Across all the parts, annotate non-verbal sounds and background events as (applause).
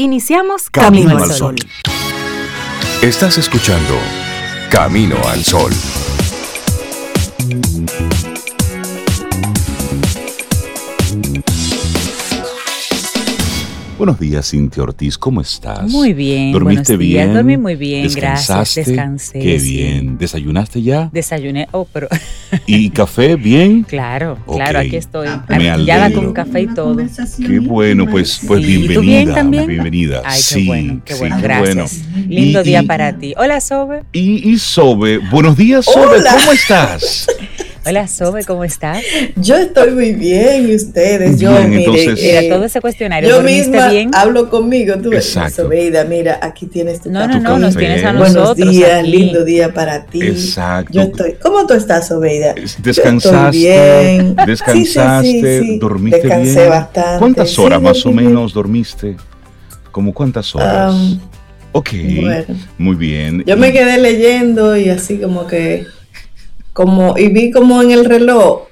Iniciamos Camino, al Sol. Estás escuchando Camino al Sol. Buenos días, Cintia Ortiz, ¿cómo estás? Muy bien. ¿Dormiste buenos días. bien? Dormí muy bien, gracias. ¿Descansaste? Descansé. Qué sí. bien. ¿Desayunaste ya? Desayuné, oh, pero ¿Y (laughs) café bien? claro, claro, aquí estoy. Me Artillada alegro. con café y todo. Qué bueno, pues, pues Sí, ¿y tú bienvenida. bien también? Bienvenida. Ay, qué sí, bueno, qué sí, bueno, qué gracias. bueno. Lindo Y- día y- para ti. Hola, Sobe. Y, y Sobe, buenos días, Sobe, Hola. ¿cómo estás? (laughs) Hola, Sobe, ¿cómo estás? Yo estoy muy bien y ustedes, yo Bien, mire, entonces- Mira, eh, todo ese cuestionario, yo ¿dormiste misma bien? hablo conmigo, tú ves, Exacto. Sobeida, mira, aquí tienes tu No, no, no, nos tienes a Buenos nosotros días, aquí. lindo día para ti. Exacto. Yo estoy, ¿cómo tú estás, Sobeida? Descansaste, Yo estoy bien. descansaste, Sí, sí, sí, sí. dormiste Descansé bien. bastante. ¿Cuántas Sí, horas más o menos dormiste? ¿Como cuántas horas? Um, ok, bueno. muy bien. Yo me quedé leyendo y así como que, como, y vi como en el reloj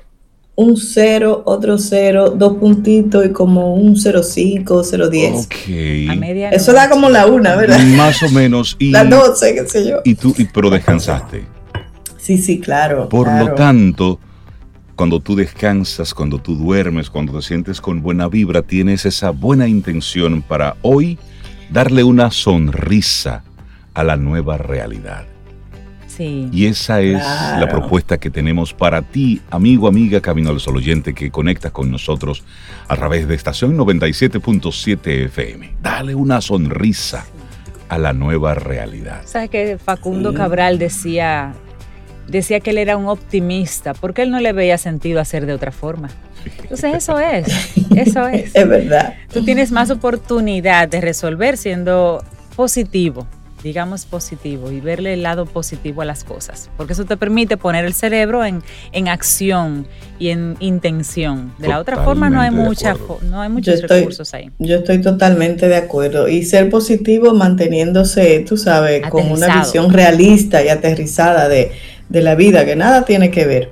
un cero, otro cero, dos puntitos y como un 05, 010. Ok. A media Eso da como la una, ¿verdad? Más o menos. (laughs) Y, Las 12, qué sé yo. y tú, y- pero descansaste. Sí, sí, claro. Por claro. lo tanto, cuando tú descansas, cuando tú duermes, cuando te sientes con buena vibra, tienes esa buena intención para hoy darle una sonrisa a la nueva realidad. Sí. Y esa es Claro. la propuesta que tenemos para ti, amigo, amiga, Camino al Sol oyente, que conectas con nosotros a través de estación 97.7 FM. Dale una sonrisa a la nueva realidad. ¿Sabes que Facundo Sí. Cabral decía, decía que él era un optimista, porque él no le veía sentido hacer de otra forma? Entonces eso es, (laughs) eso es. Es verdad. Tú tienes más oportunidad de resolver siendo positivo, digamos positivo, y verle el lado positivo a las cosas, porque eso te permite poner el cerebro en, en acción y en intención. De la otra forma no hay, mucha, no hay muchos estoy- recursos ahí. Yo estoy totalmente de acuerdo. Y ser positivo manteniéndose, tú sabes, con una visión realista y aterrizada de, de la vida, que nada tiene que ver.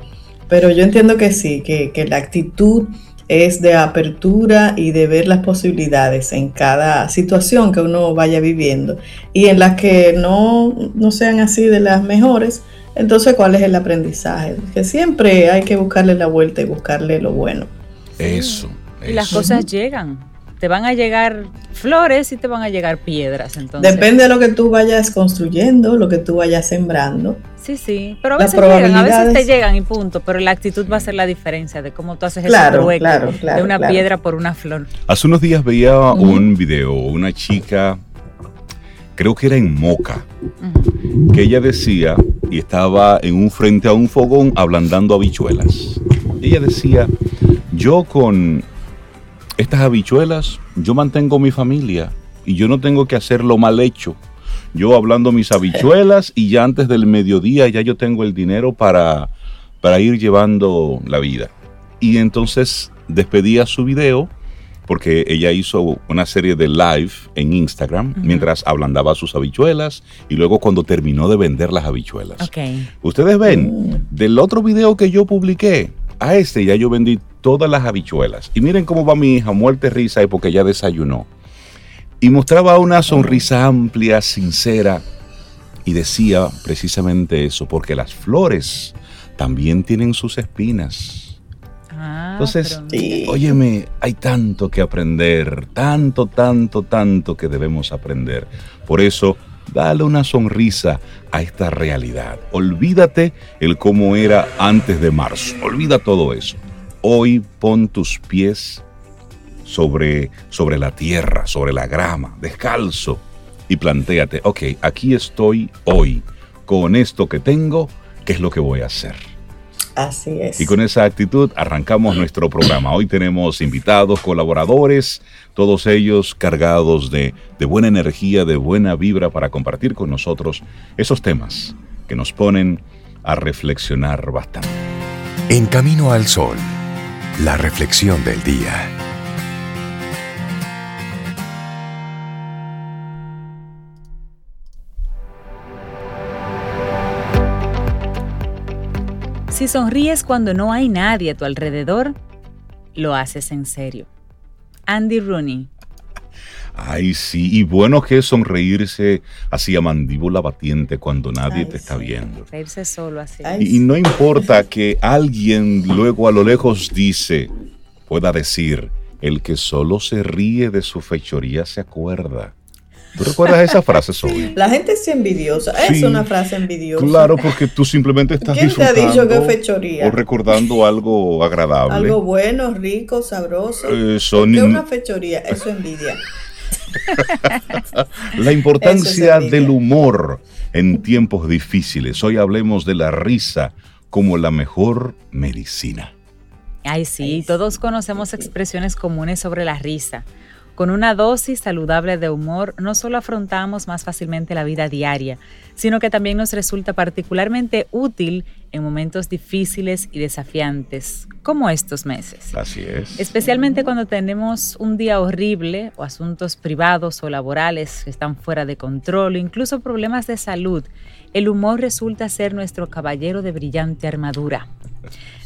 Pero yo entiendo que sí, que, que la actitud es de apertura y de ver las posibilidades en cada situación que uno vaya viviendo. Y en las que no, no sean así de las mejores, entonces ¿cuál es el aprendizaje? Que siempre hay que buscarle la vuelta y buscarle lo bueno. Eso. Y las cosas llegan. Te van a llegar flores y te van a llegar piedras. Entonces, Depende de lo que tú vayas construyendo, lo que tú vayas sembrando. Sí, sí, pero a Las veces llegan, a veces te llegan y punto, pero la actitud va a ser la diferencia de cómo tú haces ese Claro, trueque claro, claro, de una claro. piedra por una flor. Hace unos días veía un video, una chica, creo que era en Moca, que ella decía, y estaba en un frente a un fogón ablandando habichuelas. Ella decía, yo con estas habichuelas, yo mantengo mi familia y yo no tengo que hacerlo mal hecho. Yo hablando mis habichuelas y ya antes del mediodía ya yo tengo el dinero para, para ir llevando la vida. Y entonces despedía su video porque ella hizo una serie de live en Instagram Ujú. mientras ablandaba sus habichuelas y luego cuando terminó de vender las habichuelas. Ok. Ustedes ven, Mm. del otro video que yo publiqué, a este ya yo vendí todas las habichuelas. Y miren cómo va mi hija, muerte risa, y porque ya desayunó. Y mostraba una sonrisa amplia, sincera, y decía precisamente eso, porque las flores también tienen sus espinas. Ah, Entonces, pero-. Óyeme, hay tanto que aprender, tanto, tanto, tanto que debemos aprender. Por eso, dale una sonrisa a esta realidad. Olvídate el cómo era antes de marzo. Olvida todo eso. Hoy pon tus pies sobre, sobre la tierra, sobre la grama, descalzo, y plantéate, ok, aquí estoy hoy, con esto que tengo, ¿qué es lo que voy a hacer? Así es. Y con esa actitud arrancamos nuestro programa. Hoy tenemos invitados, colaboradores, todos ellos cargados de, de buena energía, de buena vibra para compartir con nosotros esos temas que nos ponen a reflexionar bastante. En Camino al Sol, la reflexión del día. Si sonríes cuando no hay nadie a tu alrededor, lo haces en serio. Andy Rooney. Ay, sí, y bueno que es sonreírse así a mandíbula batiente cuando nadie Ay, te está sí. viendo. Reírse solo así. Ay, Y, y no importa que alguien luego a lo lejos dice, pueda decir, el que solo se ríe de su fechoría se acuerda. ¿Tú recuerdas esa frase, Zoe? (laughs) La gente es envidiosa. Es Sí. una frase envidiosa. Claro, porque tú simplemente estás ¿Quién te ha disfrutando dicho que es fechoría? o recordando algo agradable. Algo bueno, rico, sabroso. Eso ¿Qué ni- es una fechoría? Eso es envidia. (laughs) La importancia es del humor en tiempos difíciles. Hoy hablemos de la risa como la mejor medicina. Ay, sí, todos conocemos expresiones comunes sobre la risa. Con una dosis saludable de humor, no solo afrontamos más fácilmente la vida diaria, sino que también nos resulta particularmente útil en momentos difíciles y desafiantes, como estos meses. Así es. Especialmente cuando tenemos un día horrible o asuntos privados o laborales que están fuera de control, incluso problemas de salud, el humor resulta ser nuestro caballero de brillante armadura.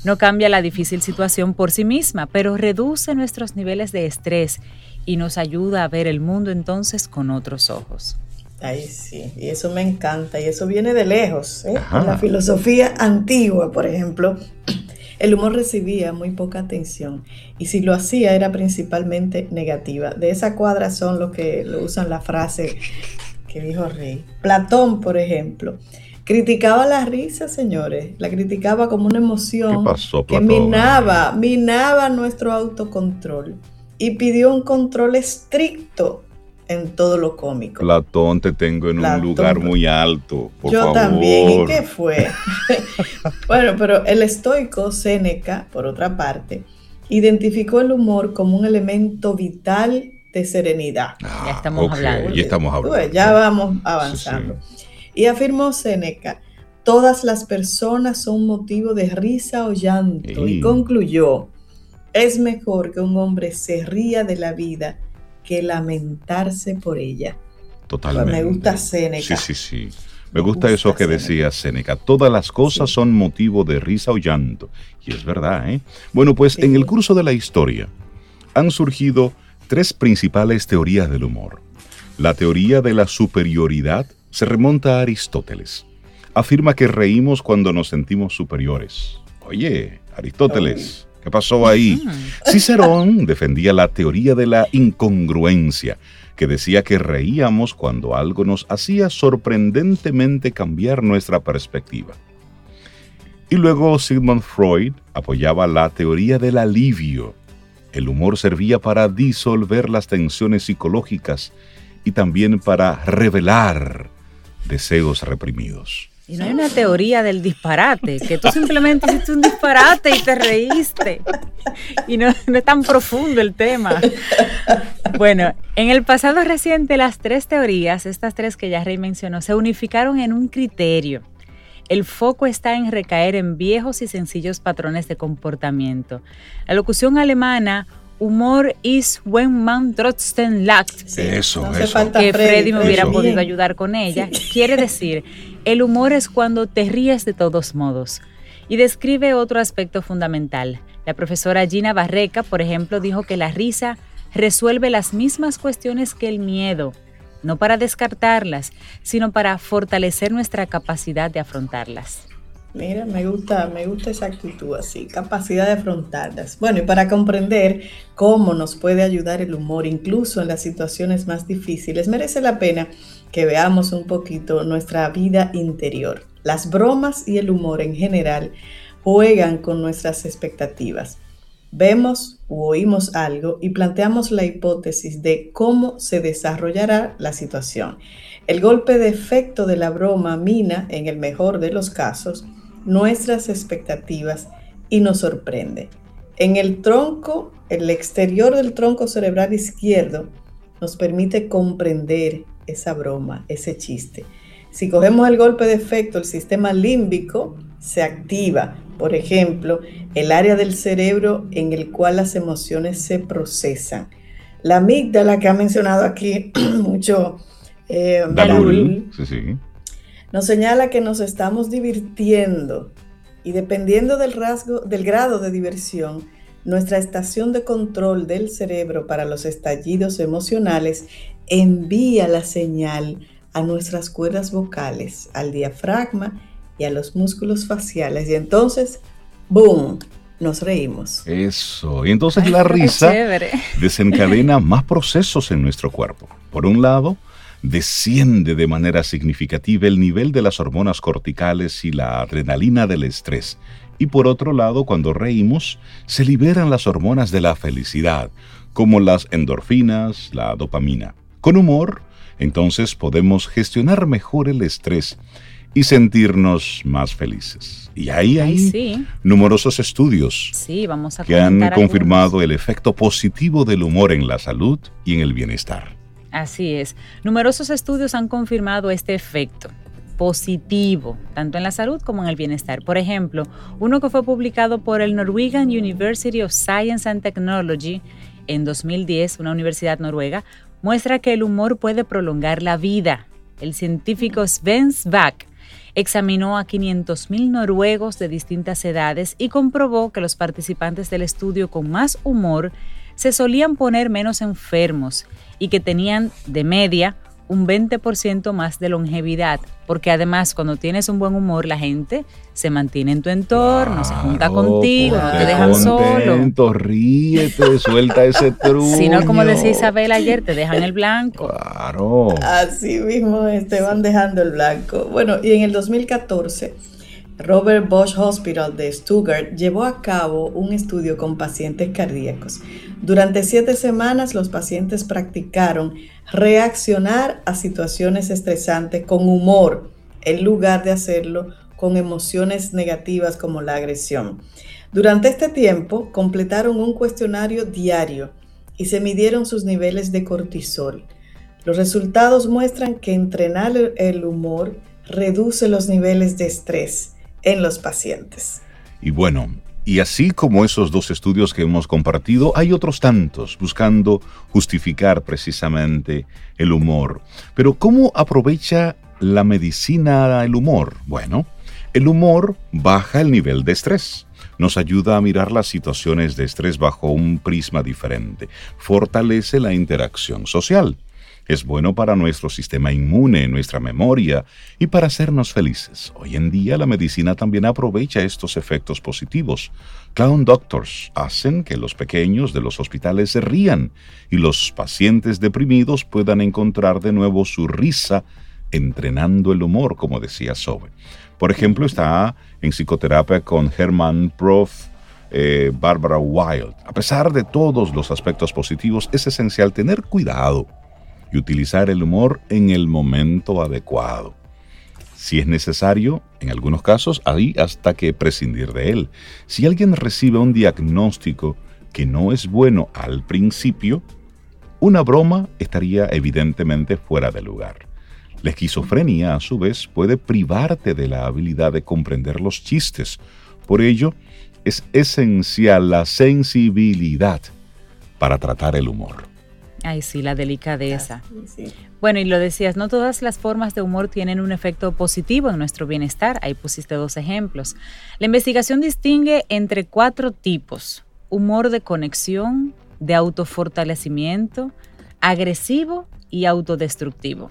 No cambia la difícil situación por sí misma, pero reduce nuestros niveles de estrés y nos ayuda a ver el mundo entonces con otros ojos. Ay, sí, y eso me encanta, y eso viene de lejos. ¿eh? En la filosofía antigua, por ejemplo, (clears throat) el humor recibía muy poca atención, y si lo hacía era principalmente negativa. De esa cuadra son los que lo usan la frase que dijo Rey. Platón, por ejemplo, criticaba la risa, señores, la criticaba como una emoción ¿Qué pasó, que minaba, minaba nuestro autocontrol y pidió un control estricto en todo lo cómico. Platón, te tengo en Platón. un lugar muy alto. Por Yo favor. también. ¿Y qué fue? (laughs) bueno, pero el estoico Séneca, por otra parte, identificó el humor como un elemento vital de serenidad. Ah, Ya estamos ok, hablando. Ya estamos hablando. ves, ya vamos avanzando. Y afirmó Séneca, todas las personas son motivo de risa o llanto. Sí. Y concluyó, es mejor que un hombre se ría de la vida que lamentarse por ella. Totalmente. Me gusta Séneca. Sí, sí, sí. Me Me gusta eso que decía Séneca. Todas las cosas Sí. son motivo de risa o llanto. Y es verdad, ¿eh? Bueno, pues Sí. en el curso de la historia han surgido tres principales teorías del humor. La teoría de la superioridad se remonta a Aristóteles. Afirma que reímos cuando nos sentimos superiores. Oye, Aristóteles, ¿qué pasó ahí? Mm. Cicerón defendía la teoría de la incongruencia, que decía que reíamos cuando algo nos hacía sorprendentemente cambiar nuestra perspectiva. Y luego Sigmund Freud apoyaba la teoría del alivio. El humor servía para disolver las tensiones psicológicas y también para revelar deseos reprimidos. Y no hay una teoría del disparate, que tú simplemente hiciste un disparate y te reíste. Y no, no es tan profundo el tema. Bueno, en el pasado reciente las tres teorías, estas tres que ya Rey mencionó, se unificaron en un criterio. El foco está en recaer en viejos y sencillos patrones de comportamiento. La locución alemana, humor is when man trotzdem lacht, Sí, Eso, no eso. falta que Freddy me hubiera eso. podido ayudar con ella, (laughs) quiere decir, el humor es cuando te ríes de todos modos. Y describe otro aspecto fundamental. La profesora Gina Barreca, por ejemplo, dijo que la risa resuelve las mismas cuestiones que el miedo, no para descartarlas, sino para fortalecer nuestra capacidad de afrontarlas. Mira, me gusta, me gusta esa actitud así, capacidad de afrontarlas. Bueno, y para comprender cómo nos puede ayudar el humor, incluso en las situaciones más difíciles, merece la pena que veamos un poquito nuestra vida interior. Las bromas y el humor en general juegan con nuestras expectativas. Vemos u oímos algo y planteamos la hipótesis de cómo se desarrollará la situación. El golpe de efecto de la broma mina, en el mejor de los casos, nuestras expectativas y nos sorprende. En el tronco, el exterior del tronco cerebral izquierdo nos permite comprender esa broma, ese chiste. Si cogemos el golpe de efecto, el sistema límbico se activa. Por ejemplo, el área del cerebro en el cual las emociones se procesan. La amígdala que ha mencionado aquí (clears throat) mucho eh, Darul, Darul. Sí, sí. Nos señala que nos estamos divirtiendo y dependiendo del rasgo, del grado de diversión, nuestra estación de control del cerebro para los estallidos emocionales envía la señal a nuestras cuerdas vocales, al diafragma y a los músculos faciales. Y entonces, ¡boom! Nos reímos. Eso. Y entonces la risa desencadena más procesos en nuestro cuerpo. Por un lado, desciende de manera significativa el nivel de las hormonas corticales y la adrenalina del estrés. Y por otro lado, cuando reímos, se liberan las hormonas de la felicidad, como las endorfinas, la dopamina. Con humor, entonces podemos gestionar mejor el estrés y sentirnos más felices. Y ahí hay numerosos estudios que han confirmado el efecto positivo del humor en la salud y en el bienestar. Así es. Numerosos estudios han confirmado este efecto positivo, tanto en la salud como en el bienestar. Por ejemplo, uno que fue publicado por el Norwegian University of Science and Technology en 2010, una universidad noruega, muestra que el humor puede prolongar la vida. El científico Sven Svak examinó a 500.000 noruegos de distintas edades y comprobó que los participantes del estudio con más humor se solían poner menos enfermos y que tenían de media un 20% más de longevidad, porque además cuando tienes un buen humor la gente se mantiene en tu entorno, se junta contigo, no te dejan solo. Ríete, suelta ese truco. (laughs) Si no, como decía Isabel ayer, te dejan el blanco. Claro. Así mismo te van dejando el blanco. Bueno, y en el 2014 Robert Bosch Hospital de Stuttgart llevó a cabo un estudio con pacientes cardíacos. Durante siete semanas los pacientes practicaron reaccionar a situaciones estresantes con humor en lugar de hacerlo con emociones negativas como la agresión. Durante este tiempo completaron un cuestionario diario y se midieron sus niveles de cortisol. Los resultados muestran que entrenar el humor reduce los niveles de estrés en los pacientes. Y bueno, y así como esos dos estudios que hemos compartido, hay otros tantos buscando justificar precisamente el humor. Pero ¿cómo aprovecha la medicina el humor? Bueno, el humor baja el nivel de estrés. Nos ayuda a mirar las situaciones de estrés bajo un prisma diferente. Fortalece la interacción social es bueno para nuestro sistema inmune, nuestra memoria y para hacernos felices. Hoy en día la medicina también aprovecha estos efectos positivos. Clown doctors hacen que los pequeños de los hospitales se rían y los pacientes deprimidos puedan encontrar de nuevo su risa entrenando el humor, como decía Sobe. Por ejemplo, está en psicoterapia con Herman Prof. Eh, Barbara Wild. A pesar de todos los aspectos positivos, es esencial tener cuidado y utilizar el humor en el momento adecuado. Si es necesario, en algunos casos, hay hasta que prescindir de él. Si alguien recibe un diagnóstico que no es bueno al principio, una broma estaría evidentemente fuera de lugar. La esquizofrenia, a su vez, puede privarte de la habilidad de comprender los chistes. Por ello, es esencial la sensibilidad para tratar el humor. Ay, sí, la delicadeza. Bueno, y lo decías, no todas las formas de humor tienen un efecto positivo en nuestro bienestar. Ahí pusiste dos ejemplos. La investigación distingue entre cuatro tipos. Humor de conexión, de autofortalecimiento, agresivo y autodestructivo.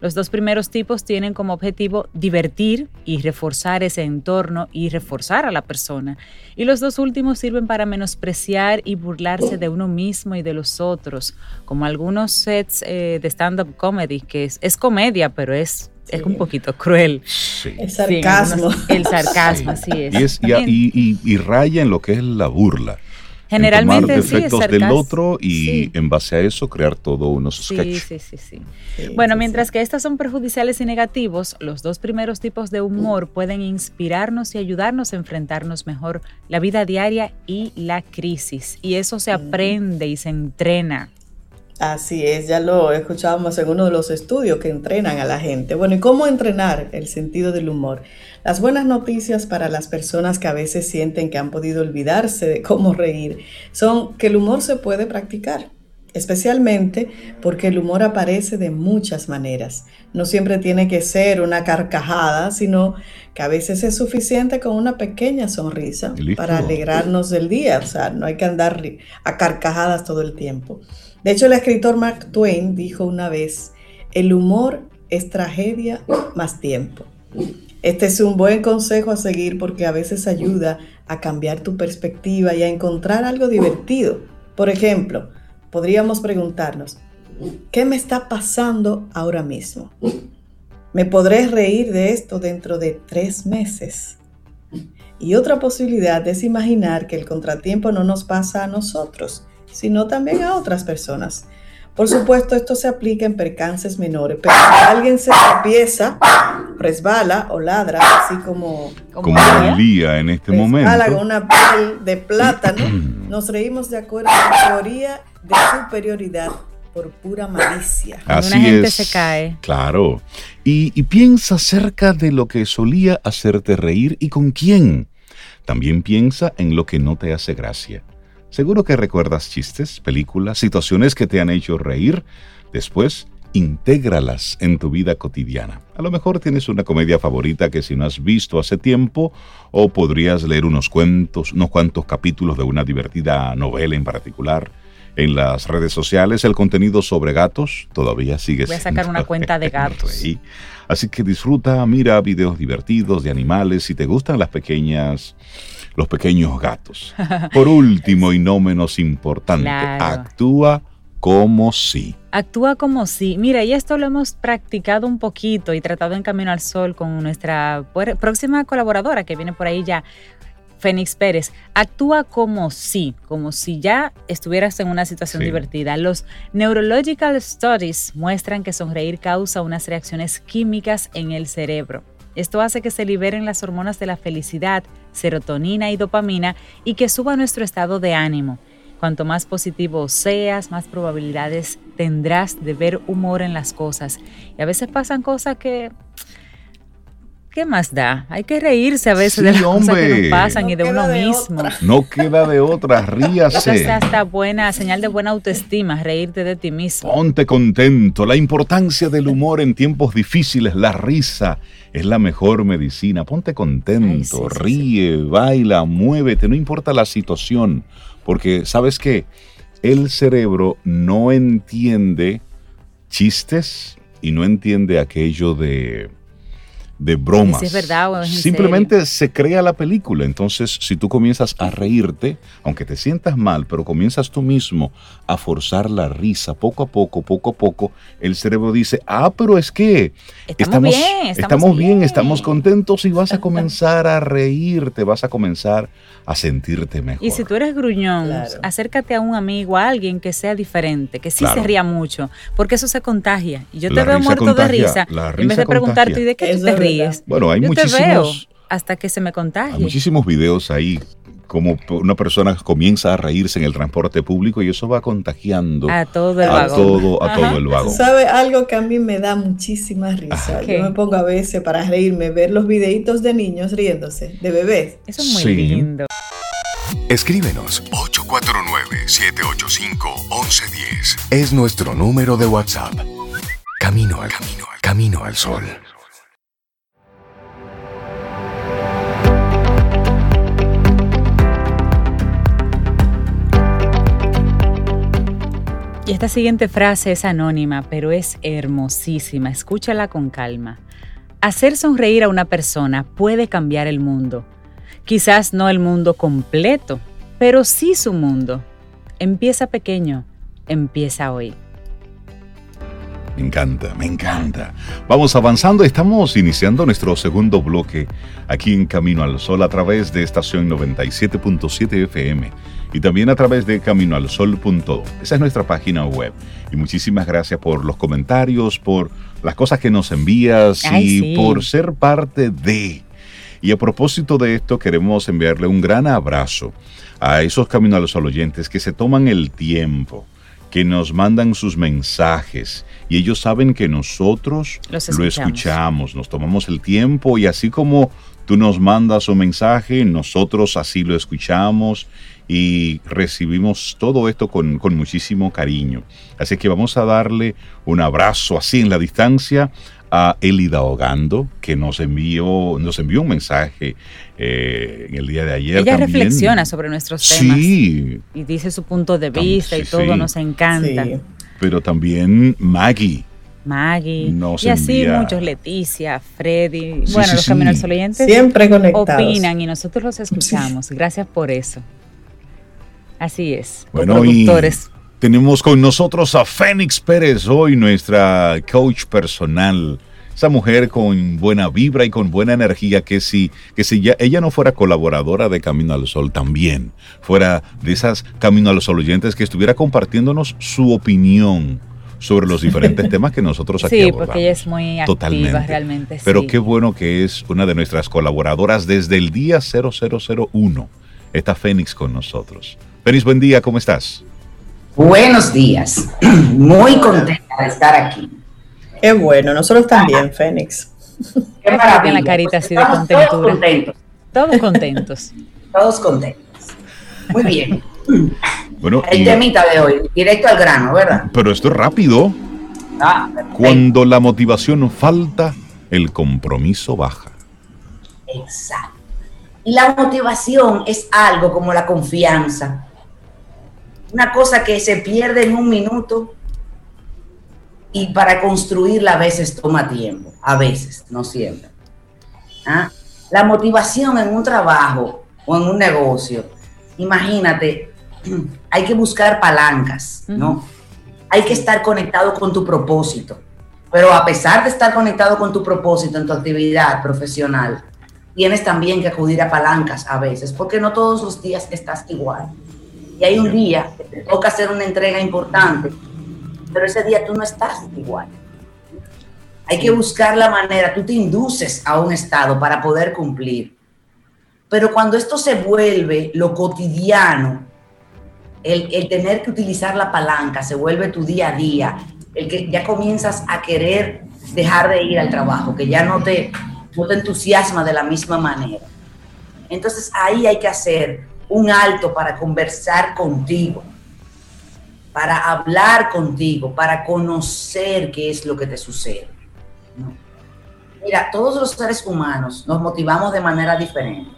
Los dos primeros tipos tienen como objetivo divertir y reforzar ese entorno y reforzar a la persona. Y los dos últimos sirven para menospreciar y burlarse de uno mismo y de los otros, como algunos sets eh, de stand-up comedy, que es, comedia, pero es es un poquito cruel. Sí. El sarcasmo. el sarcasmo, así es. y, raya en lo que es la burla. Generalmente tomar defectos del otro y en base a eso crear todo unos sketches. Sí, sí, sí, sí. Bueno, mientras que estos son perjudiciales y negativos, los dos primeros tipos de humor pueden inspirarnos y ayudarnos a enfrentarnos mejor la vida diaria y la crisis. Y eso se aprende y se entrena. Así es, ya lo escuchábamos en uno de los estudios que entrenan a la gente. Bueno, ¿y cómo entrenar el sentido del humor? Las buenas noticias para las personas que a veces sienten que han podido olvidarse de cómo reír son que el humor se puede practicar. especialmente porque el humor aparece de muchas maneras. No siempre tiene que ser una carcajada, sino que a veces es suficiente con una pequeña sonrisa para alegrarnos del día. O sea, no hay que andar a carcajadas todo el tiempo. De hecho, el escritor Mark Twain dijo una vez, el humor es tragedia más tiempo. Este es un buen consejo a seguir porque a veces ayuda a cambiar tu perspectiva y a encontrar algo divertido. Por ejemplo, podríamos preguntarnos, ¿qué me está pasando ahora mismo? ¿Me podré reír de esto dentro de tres meses? Y otra posibilidad es imaginar que el contratiempo no nos pasa a nosotros, sino también a otras personas. Por supuesto, esto se aplica en percances menores, pero si alguien se tropieza, resbala o ladra, así como... Como Lía en este momento. con una piel de plátano, (clears throat) nos reímos de acuerdo a la teoría de superioridad por pura malicia. Así una gente es. se cae. Claro. Y, y piensa acerca de lo que solía hacerte reír y con quién. También piensa en lo que no te hace gracia. Seguro que recuerdas chistes, películas, situaciones que te han hecho reír. Después, intégralas en tu vida cotidiana. A lo mejor tienes una comedia favorita que si no has visto hace tiempo, o podrías leer unos cuentos, unos cuantos capítulos de una divertida novela en particular. En las redes sociales el contenido sobre gatos todavía sigue Voy a sacar una cuenta de (laughs) gatos. Rey. Así que disfruta, mira videos divertidos de animales si te gustan las pequeñas los pequeños gatos. Por último y no menos importante, Claro. actúa como si. Actúa como si, mira, y esto lo hemos practicado un poquito y tratado en Camino al Sol con nuestra próxima colaboradora que viene por ahí ya, Fénix Pérez. Actúa como si, como si ya estuvieras en una situación Sí. divertida. Los Neurological Studies muestran que sonreír causa unas reacciones químicas en el cerebro. Esto hace que se liberen las hormonas de la felicidad, serotonina y dopamina y que suba nuestro estado de ánimo. Cuanto más positivo seas, más probabilidades tendrás de ver humor en las cosas. Y a veces pasan cosas que... ¿Qué más da? Hay que reírse a veces Sí, de las cosas que nos pasan No y de uno de mismo. otra. No queda de otra, Eso ríase. es hasta buena, señal de buena autoestima, reírte de ti mismo. Ponte contento. La importancia del humor en tiempos difíciles, la risa, es la mejor medicina. Ponte contento, Ay, sí, sí, ríe, baila, muévete, no importa la situación. Porque, ¿sabes qué? El cerebro no entiende chistes y no entiende aquello de, de bromas. si es verdad o es en Simplemente se crea la película. Entonces, si tú comienzas a reírte, aunque te sientas mal, pero comienzas tú mismo a forzar la risa poco a poco, poco a poco, el cerebro dice, ah, pero es que Estamos bien, estamos estamos bien, bien". estamos contentos y vas a comenzar a (laughs) reírte, vas a comenzar a sentirte mejor. Y si tú eres gruñón, Claro. acércate a un amigo, a alguien que sea diferente, que sí Claro. se ría mucho, porque eso se contagia. Y yo te La veo muerto contagia, de risa, la en vez de preguntarte. ¿y de qué tú te es verdad. Ríes? Bueno, hay yo te muchísimos... veo hasta que se me Hay contagie. muchísimos videos ahí, como una persona comienza a reírse en el transporte público y eso va contagiando A todo el a vagón. todo, a Ajá. todo el vagón. ¿Sabe algo que a mí me da muchísima risa? ¿Qué? Yo me pongo a veces para reírme, ver los videitos de niños riéndose, de bebés. Eso es muy Sí. lindo. Escríbenos 849-785-1110. Es nuestro número de WhatsApp. Camino al camino, al camino al sol. Y esta siguiente frase es anónima, pero es hermosísima. Escúchala con calma. Hacer sonreír a una persona puede cambiar el mundo. Quizás no el mundo completo, pero sí su mundo. Empieza pequeño, empieza hoy. Me encanta, me encanta. Vamos avanzando, estamos iniciando nuestro segundo bloque aquí en Camino al Sol a través de estación 97.7 FM y también a través de caminoalsol.do. Esa es nuestra página web. Y muchísimas gracias por los comentarios, por las cosas que nos envías Ay, y sí. por ser parte de. Y a propósito de esto, queremos enviarle un gran abrazo a esos Camino al Sol oyentes que se toman el tiempo que nos mandan sus mensajes y ellos saben que nosotros Los lo escuchamos. escuchamos, nos tomamos el tiempo y así como tú nos mandas un mensaje, nosotros así lo escuchamos y recibimos todo esto con, con muchísimo cariño. Así que vamos a darle un abrazo así en la distancia a Elida Hogando, que nos envió, nos envió un mensaje eh, en el día de ayer. Ella también. reflexiona sobre nuestros temas Sí, y dice su punto de vista y todo, sí. nos encanta. Sí. pero también Maggie. Maggie Nos y así envía- muchos, Leticia, Freddy, Sí, bueno, sí, los sí. Caminos al Oyentes Siempre conectados. opinan y nosotros los escuchamos. Gracias por eso. Así es. Bueno, y tenemos con nosotros a Fénix Pérez hoy, nuestra coach personal. Esa mujer con buena vibra y con buena energía que si, que si ya, ella no fuera colaboradora de Camino al Sol también, fuera de esas Camino al Sol oyentes que estuviera compartiéndonos su opinión sobre los diferentes (laughs) temas que nosotros aquí Sí, abordamos. porque ella es muy activa Totalmente. realmente. Pero sí. qué bueno que es una de nuestras colaboradoras desde el día 0001. Está Fénix con nosotros. Fénix, buen día, ¿cómo estás? Buenos días. (clears throat) Muy contenta de estar aquí. Qué bueno, nosotros también, Fénix. Qué maravilla. la carita así de contentura. Todos contentos. Todos contentos. (laughs) Todos contentos. Muy bien. (laughs) Bueno, El temita de hoy, directo al grano, ¿verdad? pero esto es rápido. Ah. Cuando la motivación falta, el compromiso baja. Exacto. Y la motivación es algo como la confianza. Una cosa que se pierde en un minuto y para construirla a veces toma tiempo. A veces, no siempre. ¿Ah? La motivación en un trabajo o en un negocio, imagínate, (clears throat) hay que buscar palancas, ¿no? Hay que estar conectado con tu propósito. Pero a pesar de estar conectado con tu propósito en tu actividad profesional, tienes también que acudir a palancas a veces, porque no todos los días estás igual. Y hay un día que te toca hacer una entrega importante, pero ese día tú no estás igual. Hay que buscar la manera, tú te induces a un estado para poder cumplir. Pero cuando esto se vuelve lo cotidiano, el, el tener que utilizar la palanca se vuelve tu día a día, el que ya comienzas a querer dejar de ir al trabajo, que ya no te, no te entusiasma de la misma manera. Entonces ahí hay que hacer un alto para conversar contigo, para hablar contigo, para conocer qué es lo que te sucede. ¿no? Mira, todos los seres humanos nos motivamos de manera diferente.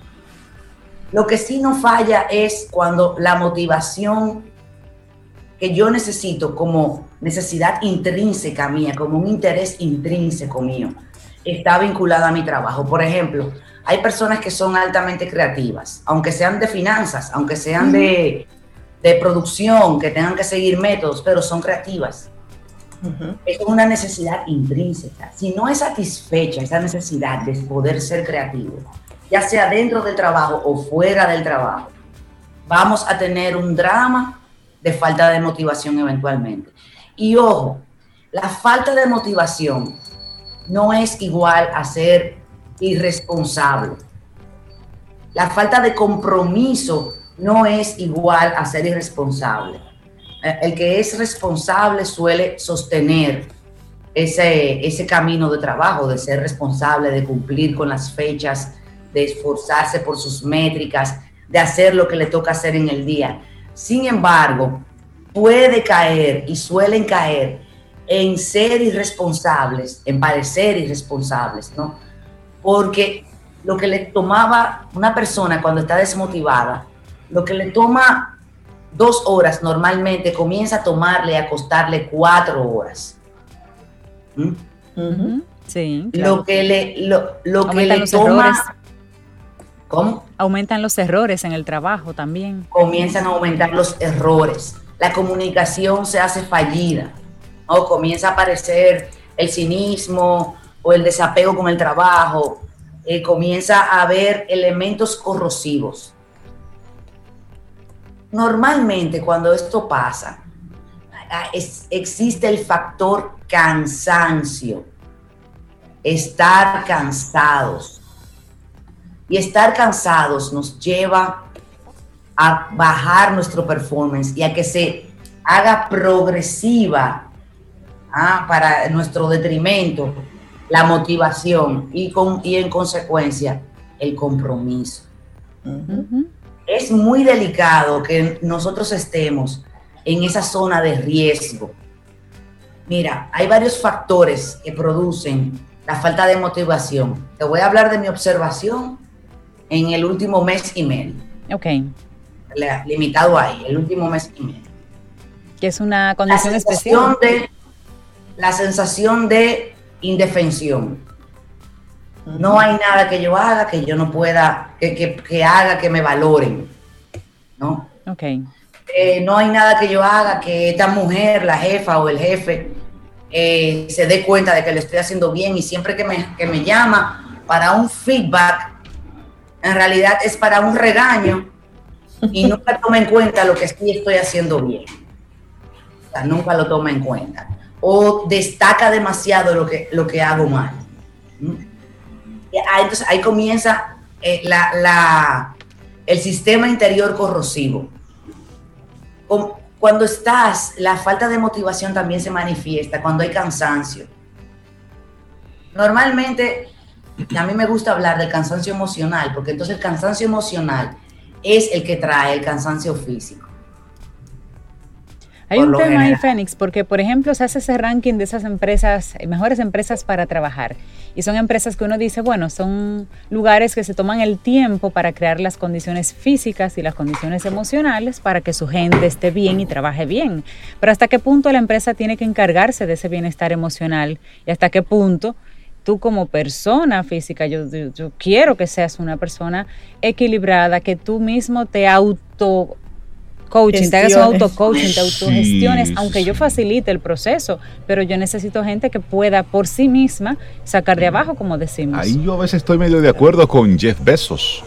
Lo que sí no falla es cuando la motivación que yo necesito como necesidad intrínseca mía, como un interés intrínseco mío, está vinculada a mi trabajo. Por ejemplo, hay personas que son altamente creativas, aunque sean de finanzas, aunque sean de, de producción, que tengan que seguir métodos, pero son creativas. Es una necesidad intrínseca. Si no es satisfecha esa necesidad de poder ser creativo, ya sea dentro del trabajo o fuera del trabajo, vamos a tener un drama de falta de motivación eventualmente. Y ojo, la falta de motivación no es igual a ser irresponsable. La falta de compromiso no es igual a ser irresponsable. Eh, El que es responsable suele sostener ese, ese camino de trabajo, de ser responsable, de cumplir con las fechas, de esforzarse por sus métricas, de hacer lo que le toca hacer en el día. Sin embargo, puede caer y suelen caer en ser irresponsables, en parecer irresponsables, ¿no? Porque lo que le tomaba una persona cuando está desmotivada, lo que le toma dos horas normalmente comienza a tomarle, a costarle cuatro horas. ¿Mm? Sí, claro. Lo que le, lo, lo que Aumentan le los toma... errores. ¿Cómo? Aumentan los errores en el trabajo también. comienzan a aumentar los errores, la comunicación se hace fallida, o comienza a aparecer el cinismo o el desapego con el trabajo, eh, comienza a haber elementos corrosivos. Normalmente cuando esto pasa, existe el factor cansancio, estar cansados. Y estar cansados nos lleva a bajar nuestro performance y a que se haga progresiva ah, para nuestro detrimento la motivación y, con, y en consecuencia el compromiso. Es muy delicado que nosotros estemos en esa zona de riesgo. Mira, hay varios factores que producen la falta de motivación. Te voy a hablar de mi observación en el último mes y medio. Ok. Limitado ahí, el último mes y medio. Que es una condición la especial. De, la sensación de indefensión. No hay nada que yo haga que yo no pueda, que, haga que me valoren. ¿No? Ok. Eh, no hay nada que yo haga que esta mujer, la jefa o el jefe, eh, se dé cuenta de que le estoy haciendo bien y siempre que me, que me llama para un feedback, en realidad es para un regaño y nunca toma en cuenta lo que sí estoy haciendo bien. O sea, nunca lo toma en cuenta. O destaca demasiado lo que, lo que hago mal. Entonces ahí comienza eh, la, el sistema interior corrosivo. Cuando estás, la falta de motivación también se manifiesta, cuando hay cansancio. Normalmente, a mí me gusta hablar del cansancio emocional, porque entonces el cansancio emocional es el que trae el cansancio físico. Hay un tema ahí, Fénix, porque por ejemplo se hace ese ranking de esas empresas, eh, mejores empresas para trabajar. Y son empresas que uno dice, bueno, son lugares que se toman el tiempo para crear las condiciones físicas y las condiciones emocionales para que su gente esté bien y trabaje bien. Pero hasta qué punto la empresa tiene que encargarse de ese bienestar emocional y hasta qué punto tú como persona física, yo, yo, quiero que seas una persona equilibrada, que tú mismo te auto coaching, te hagas un auto-coaching, te autogestiones, aunque yo facilite el proceso, pero yo necesito gente que pueda por sí misma sacar de abajo, como decimos. Ahí yo a veces estoy medio de acuerdo con Jeff Bezos,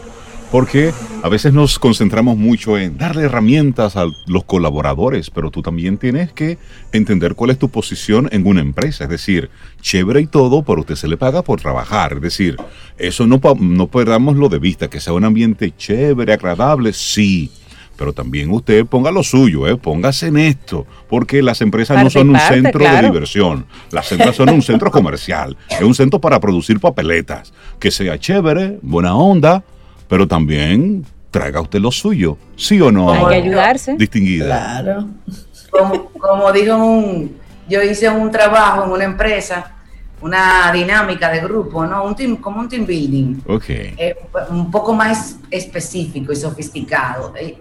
porque a veces nos concentramos mucho en darle herramientas a los colaboradores, pero tú también tienes que entender cuál es tu posición en una empresa, es decir, chévere y todo, pero usted se le paga por trabajar, es decir, eso no, no perdámoslo de vista, que sea un ambiente chévere, agradable, sí, pero también usted ponga lo suyo, ¿eh? póngase en esto, porque las empresas no son un centro de diversión, las empresas son un centro comercial, es un centro para producir papeletas, que sea chévere, buena onda, pero también traiga usted lo suyo, ¿sí o no? Hay que ayudarse. Distinguida. Claro. Como, como digo, un, yo hice un trabajo en una empresa una dinámica de grupo, ¿no? Un team, como un team building. Ok. Eh, un poco más específico y sofisticado. ¿eh?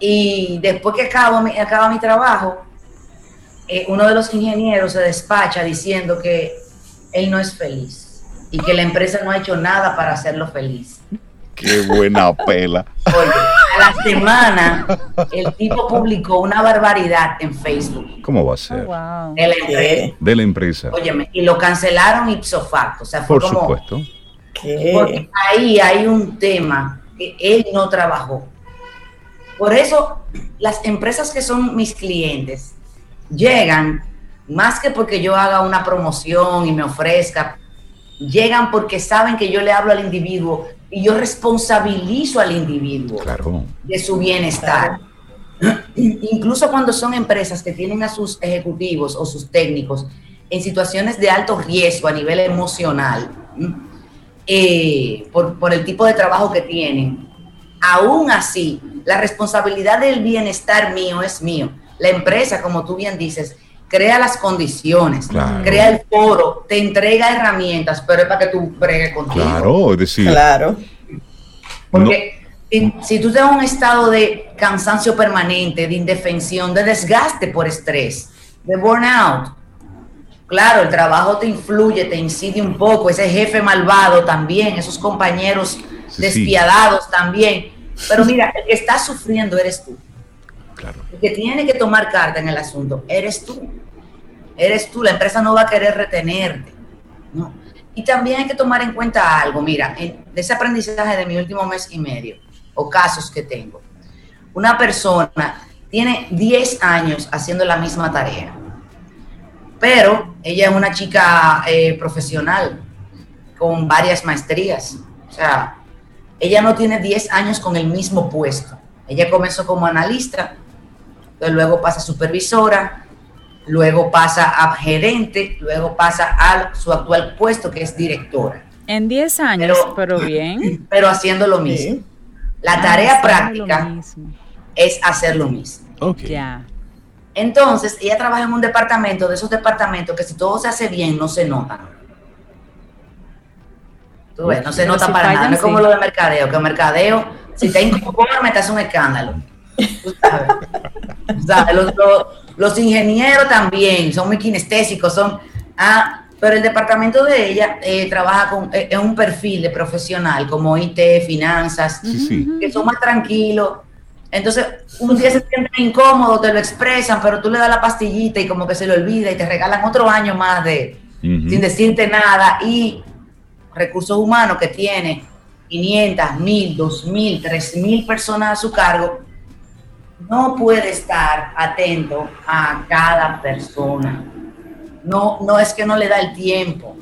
Y después que acabo mi, acaba mi trabajo, eh, uno de los ingenieros se despacha diciendo que él no es feliz y que la empresa no ha hecho nada para hacerlo feliz. Qué buena pela. Oye, a la semana el tipo publicó una barbaridad en Facebook. ¿Cómo va a ser? Oh, de, la empresa. de la empresa. Óyeme, y lo cancelaron ipso facto. O sea, fue Por como, supuesto. Porque ahí hay un tema que él no trabajó. Por eso, las empresas que son mis clientes llegan, más que porque yo haga una promoción y me ofrezca, llegan porque saben que yo le hablo al individuo y yo responsabilizo al individuo de su bienestar. (clears throat) Incluso cuando son empresas que tienen a sus ejecutivos o sus técnicos en situaciones de alto riesgo a nivel emocional, eh, por, por el tipo de trabajo que tienen, aún así, la responsabilidad del bienestar mío es mío. La empresa, como tú bien dices, crea las condiciones, crea el foro, te entrega herramientas, pero es para que tú bregues contigo. Claro, es decir. Claro. Porque si, tú tienes un estado de cansancio permanente, de indefensión, de desgaste por estrés, de burnout, claro, el trabajo te influye, te incide un poco, ese jefe malvado también, esos compañeros despiadados también. Pero mira, el que está sufriendo eres tú. Claro. El que tiene que tomar carta en el asunto eres tú. Eres tú, la empresa no va a querer retenerte. ¿no? Y también hay que tomar en cuenta algo, mira, de ese aprendizaje de mi último mes y medio, o casos que tengo. Una persona tiene 10 años haciendo la misma tarea, pero ella es una chica eh, profesional con varias maestrías. O sea, ella no tiene 10 años con el mismo puesto. Ella comenzó como analista luego pasa a supervisora, luego pasa a gerente, luego pasa a su actual puesto que es directora. En 10 años, pero, bien. (clears throat) Pero haciendo lo mismo. La Ah, tarea práctica es hacer lo mismo. Ok. Ya. Entonces, ella trabaja en un departamento, de esos departamentos que si todo se hace bien, no se nota. Tú ves, no se Pero nota si para fallan, nada. No es como sí. lo de mercadeo, que mercadeo, si te inconforme, te hace un escándalo. Tú sabes. Tú sabes, Los, los- los ingenieros también son muy kinestésicos, son. Ah, pero el departamento de ella eh, trabaja con eh, es un perfil de profesional como IT, finanzas, Sí, sí. que son más tranquilos. Entonces, un día se sienten incómodos, te lo expresan, pero tú le das la pastillita y como que se le olvida y te regalan otro año más de sin decirte nada. Y recursos humanos que tiene 500, 1000, 2000, 3000 personas a su cargo, no puede estar atento a cada persona. No, no es que no le da el tiempo.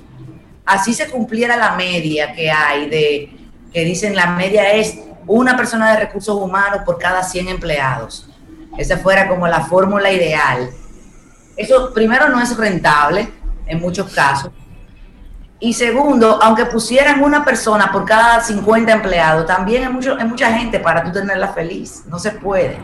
Así se cumpliera la media que hay de que dicen la media es una persona de recursos humanos por cada 100 empleados. Esa fuera como la fórmula ideal. Eso primero no es rentable en muchos casos. Y segundo, aunque pusieran una persona por cada 50 empleados, también hay, mucho, hay mucha gente para tú tenerla feliz. No se puede.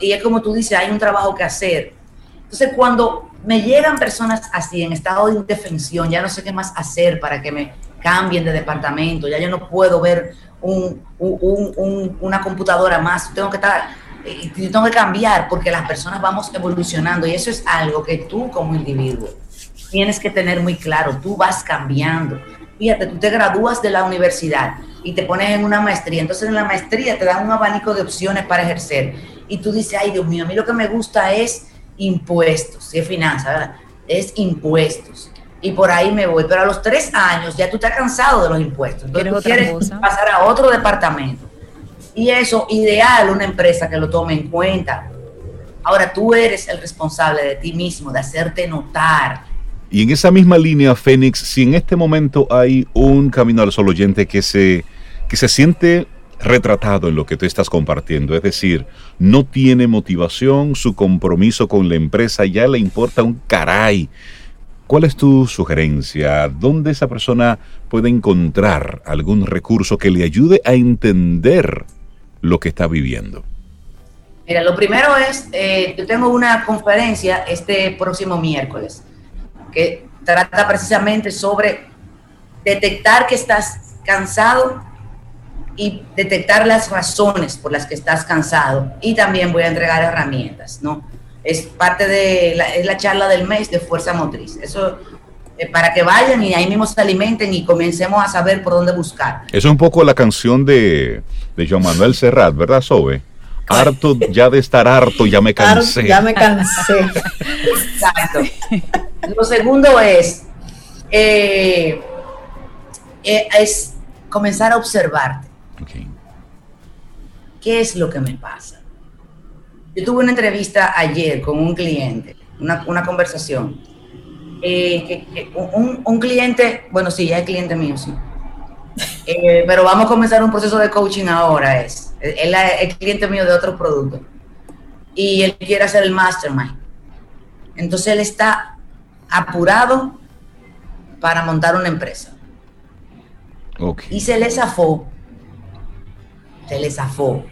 Y es como tú dices, hay un trabajo que hacer. Entonces, cuando me llegan personas así, en estado de indefensión, ya no sé qué más hacer para que me cambien de departamento, ya yo no puedo ver un- un- un- un- una computadora más, tengo que estar, eh, tengo que cambiar porque las personas vamos evolucionando y eso es algo que tú como individuo tienes que tener muy claro, tú vas cambiando. Fíjate, tú te gradúas de la universidad y te pones en una maestría, entonces en la maestría te dan un abanico de opciones para ejercer y tú dices, ay Dios mío, a mí lo que me gusta es impuestos, si es finanzas, ¿verdad? Es impuestos. Y por ahí me voy, pero a los tres años ya tú estás cansado de los impuestos, entonces ¿Quieres tú quieres cosa? pasar a otro departamento. Y eso, ideal, una empresa que lo tome en cuenta. Ahora tú eres el responsable de ti mismo, de hacerte notar, Y en esa misma línea, Fénix, si en este momento hay un camino al sol oyente que se, que se siente retratado en lo que tú estás compartiendo, es decir, no tiene motivación, su compromiso con la empresa ya le importa un caray. ¿Cuál es tu sugerencia? ¿Dónde esa persona puede encontrar algún recurso que le ayude a entender lo que está viviendo? Mira, lo primero es, eh, yo tengo una conferencia este próximo miércoles que trata precisamente sobre detectar que estás cansado y detectar las razones por las que estás cansado. Y también voy a entregar herramientas, ¿no? Es parte de la, es la charla del mes de fuerza motriz. Eso eh, para que vayan y ahí mismo se alimenten y comencemos a saber por dónde buscar. Eso es un poco la canción de, de Joan Manuel Serrat, ¿verdad, Sobe? Harto ya de estar harto, ya me cansé. Ya me cansé. Exacto. (laughs) Lo segundo es, eh, eh, es comenzar a observarte. Ok. ¿Qué es lo que me pasa? Yo tuve una entrevista ayer con un cliente, una, una conversación. eh, que- que un, un cliente, bueno, sí, ya es cliente mío, sí. Eh, pero vamos a comenzar un proceso de coaching ahora. Es, él es el cliente mío de otros productos. Y él quiere hacer el mastermind. Entonces él está apurado para montar una empresa. Ok. Y se le zafó. Se le zafó.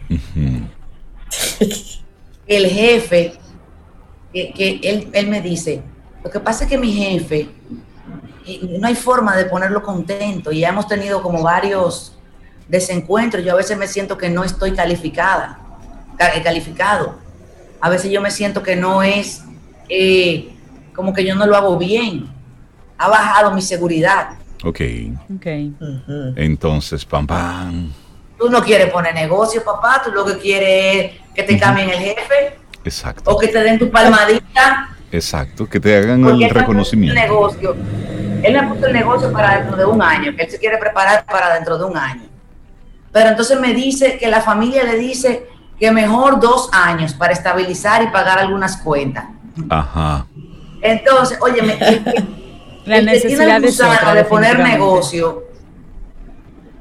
El jefe, que, que él, él me dice, lo que pasa es que mi jefe, no hay forma de ponerlo contento y ya hemos tenido como varios desencuentros. Yo a veces me siento que no estoy calificada, ca- eh, calificado. A veces yo me siento que no es, eh, como que yo no lo hago bien. Ha bajado mi seguridad. Ok. Ok. Ujú. Entonces, pam, pam. Tú no quieres poner negocio, papá, tú lo que quieres es que te cambien el jefe Exacto. o que te den tu palmadita. Exacto. Que te hagan Porque el reconocimiento. Negocio, él me puso el negocio para dentro de un año, que él se quiere preparar para dentro de un año. Pero entonces me dice que la familia le dice que mejor dos años para estabilizar y pagar algunas cuentas. Ajá. Entonces, oye, me, (laughs) La el que tiene necesidad el de gusano otra, de poner negocio,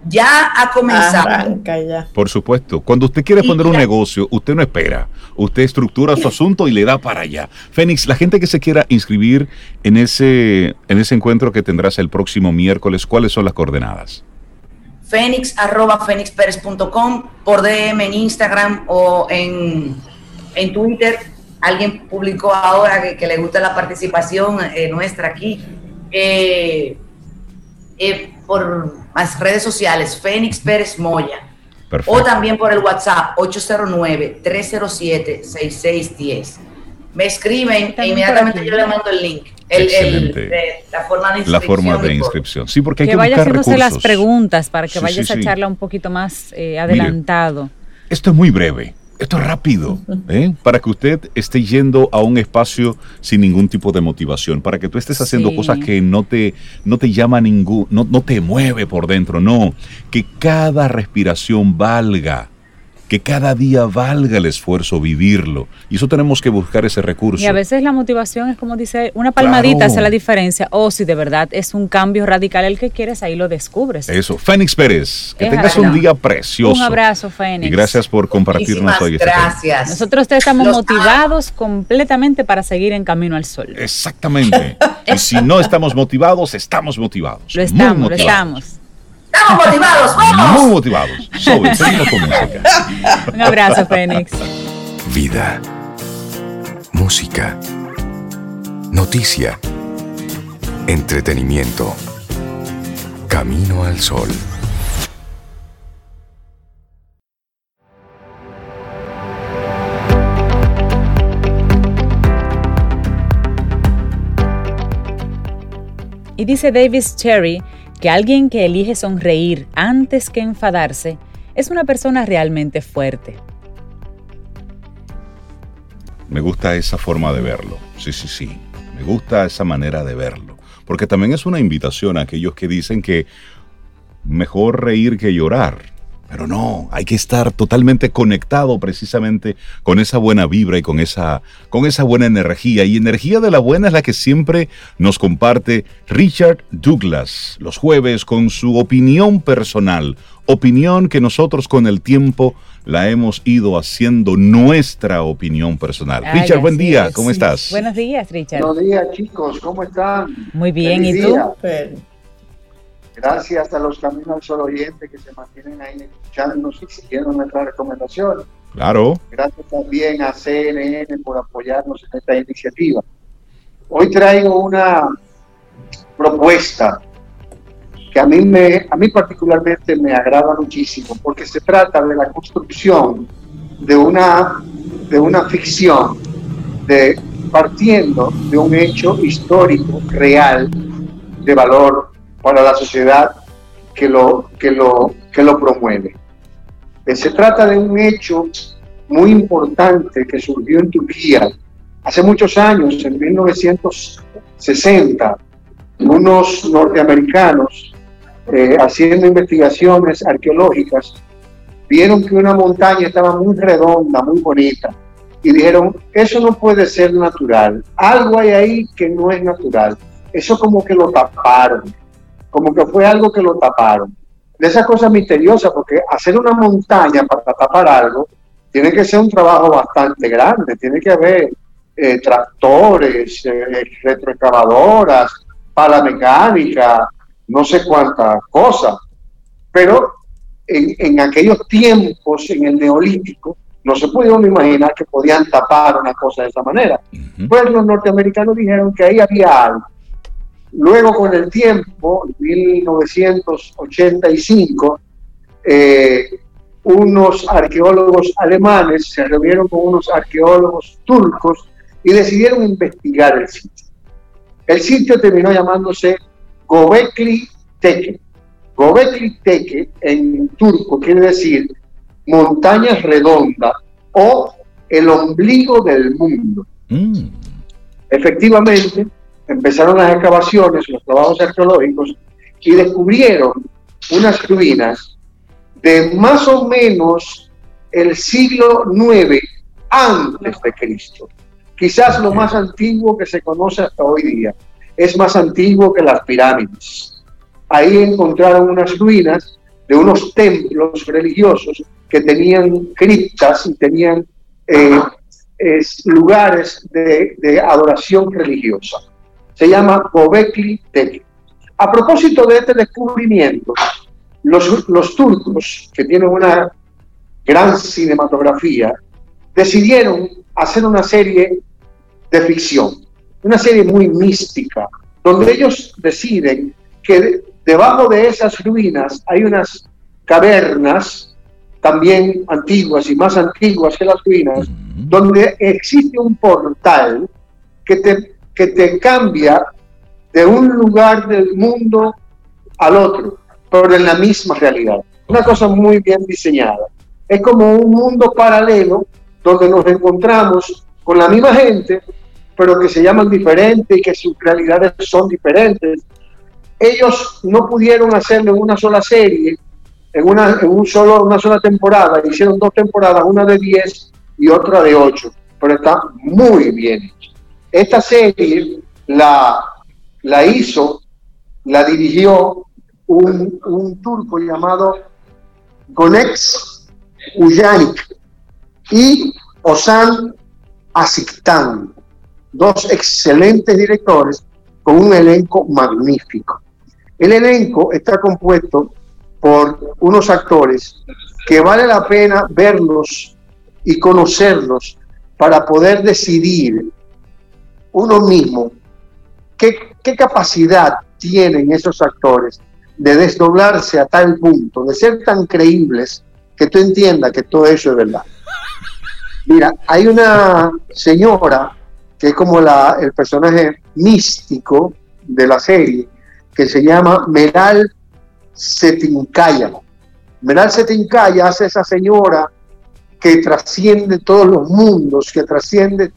ya ha comenzado. Arranca ya. Por supuesto. Cuando usted quiere poner un negocio, usted no espera. Usted estructura su asunto y le da para allá. Fénix, la gente que se quiera inscribir en ese, en ese encuentro que tendrás el próximo miércoles, ¿cuáles son las coordenadas? Fénix arroba fénixperez.com por DM en Instagram o en, en Twitter. Alguien publicó ahora que, que le gusta la participación eh, nuestra aquí. Eh, eh, por las redes sociales, Fénix Pérez Moya. Perfecto. O también por el WhatsApp 809-307-6610. Me escriben e inmediatamente yo le mando el link. El, la forma de La inscripción. forma de y todo. inscripción. Sí, porque hay que que, vaya buscar haciéndose recursos. las preguntas para que Sí, vayas sí, a sí. echarla un poquito más eh, adelantado. Esto es muy breve. Esto es rápido, ¿eh? para que usted esté yendo a un espacio sin ningún tipo de motivación, para que tú estés haciendo Sí. cosas que no te, no te llama ningún, no, no te mueve por dentro, no, que cada respiración valga, que cada día valga el esfuerzo vivirlo. Y eso tenemos que buscar ese recurso. Y a veces la motivación es como dice, una palmadita Claro. hace la diferencia. O si de verdad es un cambio radical el que quieres, ahí lo descubres. Eso, Fénix Pérez, que Es tengas verdad. un día precioso. Un abrazo, Fénix. Y gracias por compartirnos Muchísimas hoy este gracias. Nosotros te estamos Los motivados completamente para seguir en camino al sol. Exactamente. y si no estamos motivados, estamos motivados. Lo estamos, lo motivados. estamos. Estamos motivados, vamos. Muy motivados. Sobe, (laughs) seguimos con música. Un abrazo, Fénix. Vida. Música. Noticia. Entretenimiento. Camino al sol. Y dice Davis Cherry que alguien que elige sonreír antes que enfadarse es una persona realmente fuerte. Me gusta esa forma de verlo. Sí, sí, sí. Me gusta esa manera de verlo. Porque también es una invitación a aquellos que dicen que mejor reír que llorar. Pero no, hay que estar totalmente conectado precisamente con esa buena vibra y con esa, con esa buena energía. Y energía de la buena es la que siempre nos comparte Richard Douglas los jueves con su opinión personal. Opinión que nosotros con el tiempo la hemos ido haciendo nuestra opinión personal. Ay, Richard, buen día, es. ¿cómo estás? Buenos días, Richard. Buenos días, chicos, ¿cómo están? Muy bien, Feliz ¿y tú? día. Gracias a los Caminos al Sol oyentes que se mantienen ahí escuchándonos y siguiendo nuestras recomendaciones. Claro, Gracias también a CNN por apoyarnos en esta iniciativa. Hoy traigo una propuesta que a mí, me, a mí particularmente me agrada muchísimo porque se trata de la construcción de una, de una ficción de, partiendo de un hecho histórico real de valor para la sociedad que lo, que lo, que lo promueve. Eh, Se trata de un hecho muy importante que surgió en Turquía hace muchos años, en 1960, unos norteamericanos eh, haciendo investigaciones arqueológicas vieron que una montaña estaba muy redonda, muy bonita, y dijeron, eso no puede ser natural, algo hay ahí que no es natural, eso como que lo taparon, como que fue algo que lo taparon. De esa cosa misteriosa, porque hacer una montaña para tapar algo tiene que ser un trabajo bastante grande, tiene que haber eh, tractores, eh, retroexcavadoras, pala mecánica, no sé cuántas cosas. Pero en, en aquellos tiempos, en el neolítico, no se uno imaginar que podían tapar una cosa de esa manera. Ujú. Pues los norteamericanos dijeron que ahí había algo. Luego, con el tiempo, en 1985, eh, unos arqueólogos alemanes se reunieron con unos arqueólogos turcos y decidieron investigar el sitio. El sitio terminó llamándose Gobekli Tepe. Gobekli Tepe en turco quiere decir montaña redonda o el ombligo del mundo. Mm, Efectivamente, empezaron las excavaciones, los trabajos arqueológicos, y descubrieron unas ruinas de más o menos el siglo IX antes de Cristo. Quizás lo más antiguo que se conoce hasta hoy día. Es más antiguo que las pirámides. Ahí encontraron unas ruinas de unos templos religiosos que tenían criptas y tenían eh, lugares de, adoración religiosa. Se llama Gobekli Tepe. A propósito de este descubrimiento, los, los turcos, que tienen una gran cinematografía, decidieron hacer una serie de ficción, una serie muy mística, donde ellos deciden que debajo de esas ruinas hay unas cavernas también antiguas y más antiguas que las ruinas, donde existe un portal que te, que te cambia de un lugar del mundo al otro, pero en la misma realidad. Una cosa muy bien diseñada. Es como un mundo paralelo donde nos encontramos con la misma gente, pero que se llaman diferentes y que sus realidades son diferentes. Ellos no pudieron hacerlo en una sola serie, en una, en un solo, una sola temporada, hicieron dos temporadas, una de 10 y otra de 8, pero está muy bien Esta serie la, la hizo, la dirigió un, turco llamado Gonex Uyanik y Osan Asiktan, dos excelentes directores con un elenco magnífico. El elenco está compuesto por unos actores que vale la pena verlos y conocerlos para poder decidir uno mismo qué, qué capacidad tienen esos actores de desdoblarse a tal punto, de ser tan creíbles que tú entiendas que todo eso es verdad. Mira, hay una señora que es como la, el personaje místico de la serie, que se llama Meral Setinkaya. Meral Setinkaya hace esa señora que trasciende todos los mundos, que trasciende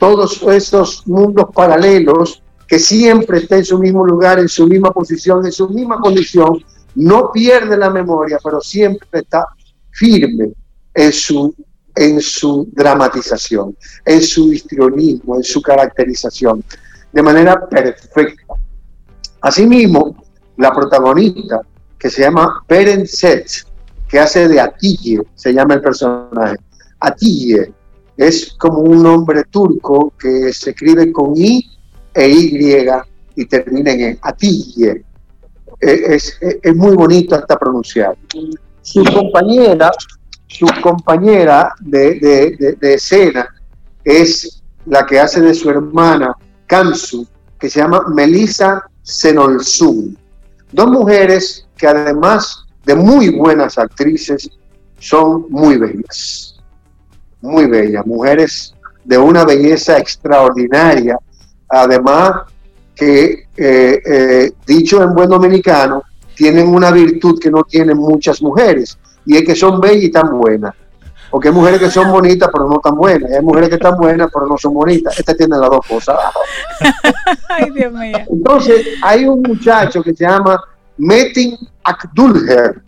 todos esos mundos paralelos, que siempre está en su mismo lugar, en su misma posición, en su misma condición, no pierde la memoria, pero siempre está firme en su, en su dramatización, en su histrionismo, en su caracterización, de manera perfecta. Asimismo, la protagonista, que se llama Set, que hace de Atille, se llama el personaje. Atille es como un nombre turco que se escribe con I e Y y termina en e. Atille. E, es, es, muy bonito hasta pronunciar. Su compañera, su compañera de, de, escena es la que hace de su hermana Kansu, que se llama Melissa Senolsun. Dos mujeres que además de muy buenas actrices, son muy bellas, muy bellas, mujeres de una belleza extraordinaria, además que, eh, eh, dicho en buen dominicano, tienen una virtud que no tienen muchas mujeres, y es que son bellas y tan buenas. Porque hay mujeres que son bonitas pero no tan buenas, hay mujeres que están buenas pero no son bonitas. Esta tiene las dos cosas. (laughs) Ay, Dios mío. Entonces, hay un muchacho que se llama Metin Akdulher,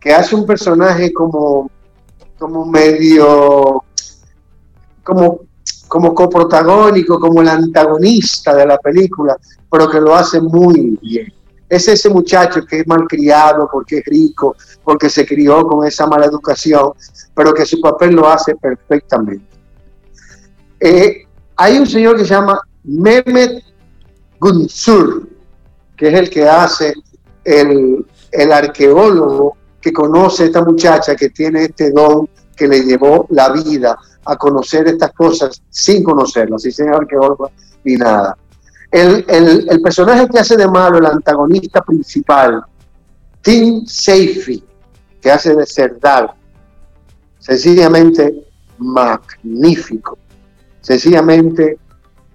que hace un personaje como, como medio, como, como coprotagónico, como el antagonista de la película, pero que lo hace muy bien. Es ese muchacho que es malcriado porque es rico, porque se crió con esa mala educación, pero que su papel lo hace perfectamente. Eh, hay un señor que se llama Mehmet Gunsur, que es el que hace el, arqueólogo que conoce a esta muchacha que tiene este don que le llevó la vida a conocer estas cosas sin conocerlas, sin ser arqueólogo ni nada. El, el, personaje que hace de malo, el antagonista principal, Tim Seifi, que hace de Serdar, sencillamente magnífico, sencillamente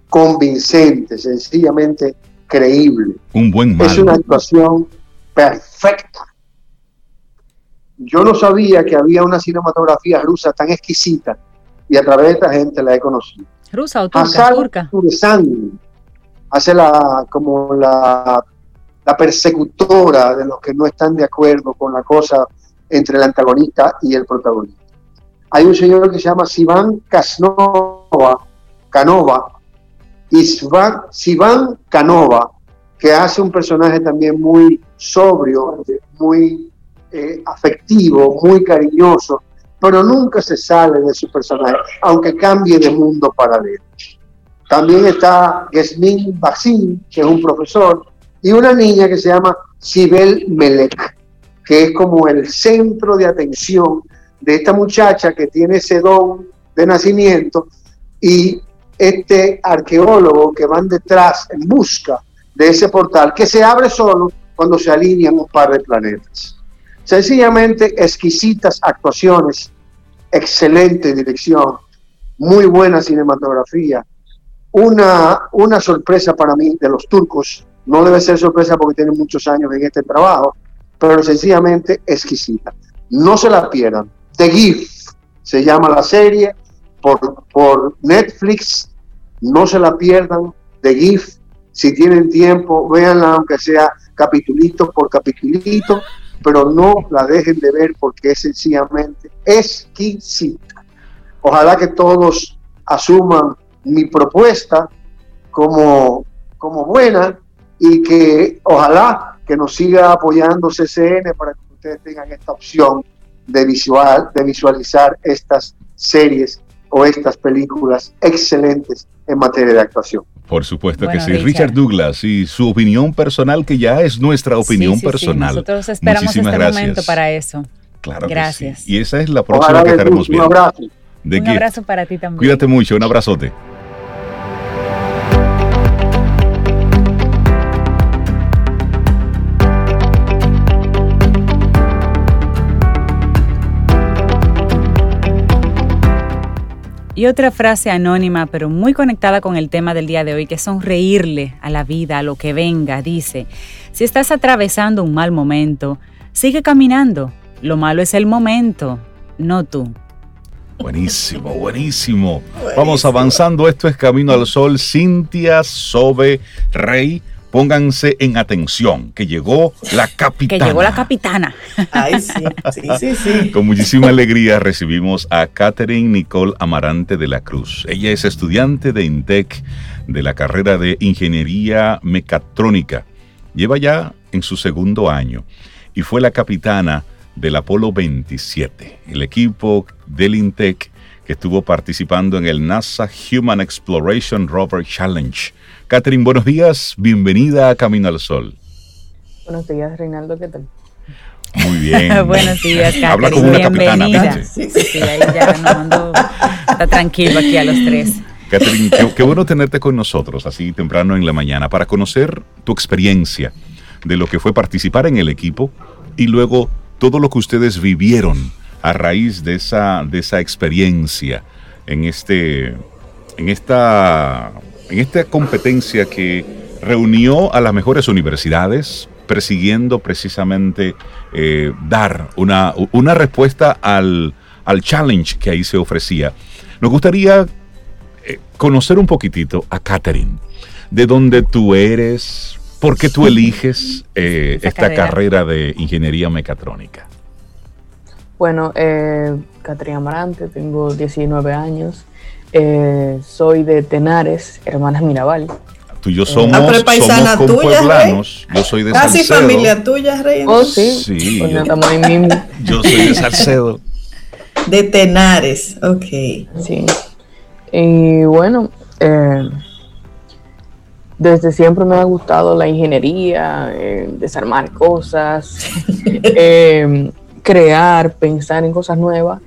convincente, sencillamente creíble. Un buen malo. Es una actuación perfecta. Yo no sabía que había una cinematografía rusa tan exquisita y a través de esta gente la he conocido. ¿Rusa o turca? hace la, como la, la persecutora de los que no están de acuerdo con la cosa entre el antagonista y el protagonista. Hay un señor que se llama Sivan Kasnova, Canova, Sivan Canova, que hace un personaje también muy sobrio, muy eh, afectivo, muy cariñoso, pero nunca se sale de su personaje, aunque cambie de mundo paralelo. También está Gesmin Bassin, que es un profesor, y una niña que se llama Sibel Melek, que es como el centro de atención de esta muchacha que tiene ese don de nacimiento y este arqueólogo que van detrás en busca de ese portal que se abre solo cuando se alinean un par de planetas. Sencillamente exquisitas actuaciones, excelente dirección, muy buena cinematografía. Una, una sorpresa para mí de los turcos, no debe ser sorpresa porque tienen muchos años en este trabajo, pero sencillamente exquisita. No se la pierdan. The Gift se llama la serie por, por Netflix. No se la pierdan. The Gift. Si tienen tiempo, véanla aunque sea capitulito por capitulito, pero no la dejen de ver porque es sencillamente exquisita. Ojalá que todos asuman mi propuesta como, como buena y que ojalá que nos siga apoyando CCN para que ustedes tengan esta opción de, visual, de visualizar estas series o estas películas excelentes en materia de actuación. Por supuesto que sí. Richard. Douglas y su opinión personal, que ya es nuestra opinión personal. Nosotros esperamos este momento para eso. Claro. Gracias. Y esa es la próxima que estaremos viendo. Un abrazo. un abrazo para ti también. Cuídate mucho, un abrazote. Y otra frase anónima, pero muy conectada con el tema del día de hoy, que es sonreírle a la vida, a lo que venga. Dice, si estás atravesando un mal momento, sigue caminando. Lo malo es el momento, no tú. Buenísimo, buenísimo. Vamos avanzando. Esto es Camino al Sol. Cintia Sobe Rey pónganse en atención, que llegó la capitana. Que llegó la capitana. Ay, sí, sí, sí, sí. Con muchísima alegría recibimos a Catherine Nicole Amarante de la Cruz. Ella es estudiante de INTEC de la carrera de Ingeniería Mecatrónica. Lleva ya en su segundo año y fue la capitana del Apolo 27, el equipo del INTEC que estuvo participando en el NASA Human Exploration Rover Challenge Catherine, buenos días, bienvenida a Camino al Sol. Buenos días, Reinaldo, ¿qué tal? Muy bien. (laughs) Buenos días, Catherine. Habla como una capitana. Sí, sí, sí, ahí ya nos mandó, está tranquilo aquí a los tres. Catherine, qué, bueno tenerte con nosotros así temprano en la mañana para conocer tu experiencia de lo que fue participar en el equipo y luego todo lo que ustedes vivieron a raíz de esa, de esa experiencia en, este, en esta en esta competencia que reunió a las mejores universidades persiguiendo precisamente eh, dar una, una respuesta al, challenge que ahí se ofrecía. Nos gustaría eh, conocer un poquitito a Catherine, de dónde tú eres, por qué tú eliges eh, esta carrera. de ingeniería mecatrónica. Bueno, eh, Catherine Amarante, tengo 19 años, eh, soy de Tenares, hermanas Mirabal. Tú y yo somos, ah, somos pueblanos. Yo soy de Casi familia tuya, Rey. Oh, sí. sí pues yo, (laughs) yo soy de Salcedo. De Tenares, ok. Sí. Y bueno, eh, desde siempre me ha gustado la ingeniería, eh, desarmar cosas, (laughs) crear, pensar en cosas nuevas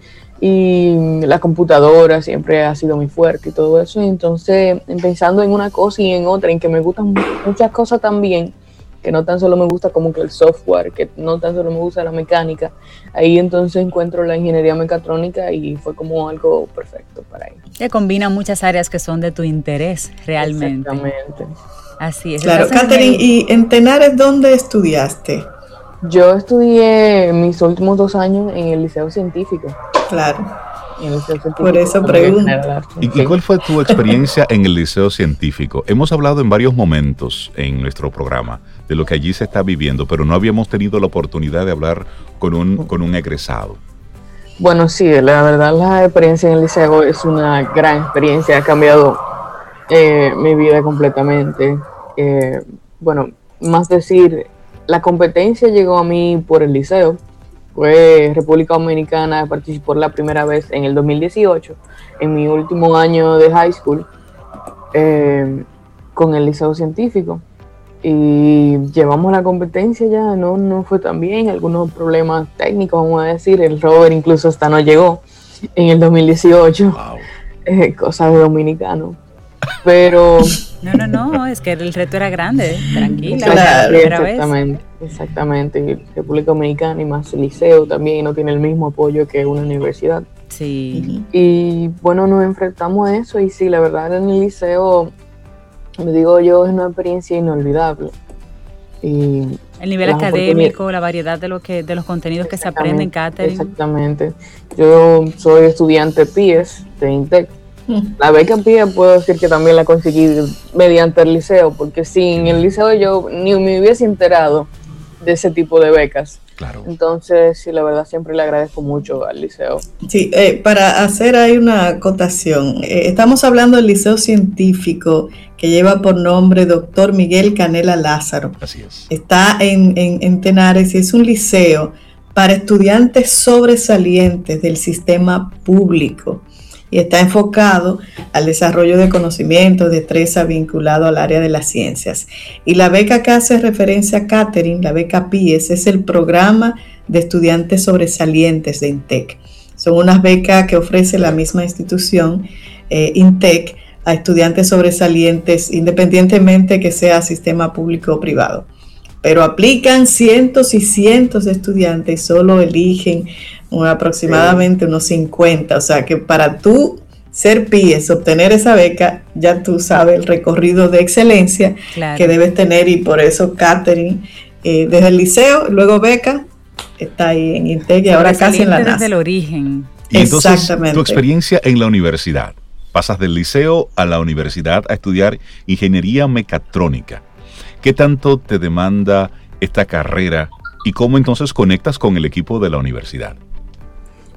y la computadora siempre ha sido muy fuerte y todo eso. Y entonces, pensando en una cosa y en otra, en que me gustan muchas cosas también, que no tan solo me gusta como que el software, que no tan solo me gusta la mecánica, ahí entonces encuentro la ingeniería mecatrónica y fue como algo perfecto para ello. Que combina muchas áreas que son de tu interés realmente. Exactamente. Así es. Claro, Catherine, ¿y en Tenares dónde estudiaste? Yo estudié mis últimos dos años en el Liceo Científico. Claro. Por eso pregunto. ¿Y, cuál fue tu (laughs) experiencia en el Liceo Científico? Hemos hablado en varios momentos en nuestro programa de lo que allí se está viviendo, pero no habíamos tenido la oportunidad de hablar con un, con un egresado. Bueno, sí, la verdad la experiencia en el liceo es una gran experiencia, ha cambiado eh, mi vida completamente. Eh, bueno, más decir, la competencia llegó a mí por el liceo, fue República Dominicana, participó la primera vez en el 2018, en mi último año de high school, eh, con el Liceo Científico. Y llevamos la competencia ya, no, no fue tan bien, algunos problemas técnicos, vamos a decir, el rover incluso hasta no llegó en el 2018, (laughs) eh, cosa de dominicano. Pero... No, no, no, es que el reto era grande, tranquila. Claro, exactamente, exactamente. República Dominicana y más el liceo también no tiene el mismo apoyo que una universidad. Sí. Y bueno, nos enfrentamos a eso y sí, la verdad en el liceo, me digo yo, es una experiencia inolvidable. Y el nivel académico, la variedad de lo que de los contenidos que se aprenden en catering. Exactamente. Yo soy estudiante PIES de INTEC la beca PIA puedo decir que también la conseguí mediante el liceo, porque sin el liceo yo ni me hubiese enterado de ese tipo de becas. Claro. Entonces, sí, la verdad siempre le agradezco mucho al liceo. Sí, eh, para hacer ahí una acotación, eh, estamos hablando del liceo científico que lleva por nombre doctor Miguel Canela Lázaro. Así es. Está en, en, en Tenares y es un liceo para estudiantes sobresalientes del sistema público y está enfocado al desarrollo de conocimientos, destreza vinculado al área de las ciencias. Y la beca que hace referencia a Catherine, la beca PIES, es el programa de estudiantes sobresalientes de INTEC. Son unas becas que ofrece la misma institución, eh, INTEC, a estudiantes sobresalientes, independientemente que sea sistema público o privado. Pero aplican cientos y cientos de estudiantes y solo eligen aproximadamente unos 50. O sea que para tú ser PIES, obtener esa beca, ya tú sabes el recorrido de excelencia que debes tener y por eso Catherine, eh, desde el liceo, luego beca, está ahí en INTEC y ahora casi en la NASA. Desde el origen. Y entonces, tu experiencia en la universidad. Pasas del liceo a la universidad a estudiar ingeniería mecatrónica. ¿Qué tanto te demanda esta carrera y cómo entonces conectas con el equipo de la universidad?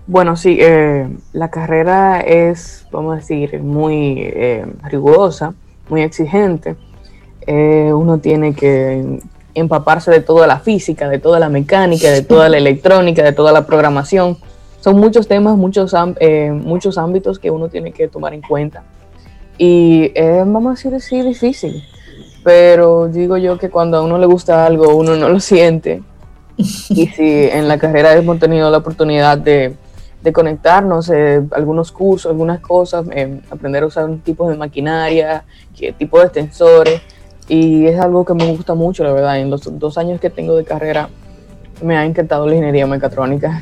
Bueno, sí, eh, la carrera es, vamos a decir, muy eh, rigurosa, muy exigente. Eh, uno tiene que empaparse de toda la física, de toda la mecánica, de toda la electrónica, de toda la programación. Son muchos temas, muchos, muchos ámbitos que uno tiene que tomar en cuenta. Y vamos a decir así, difícil. Pero digo yo que cuando a uno le gusta algo, uno no lo siente. Y (laughs) si en la carrera hemos tenido la oportunidad de de conectarnos, eh, algunos cursos, algunas cosas, eh, aprender a usar un tipo de maquinaria, qué tipo de extensores. Y es algo que me gusta mucho, la verdad. En los dos años que tengo de carrera me ha encantado la ingeniería mecatrónica.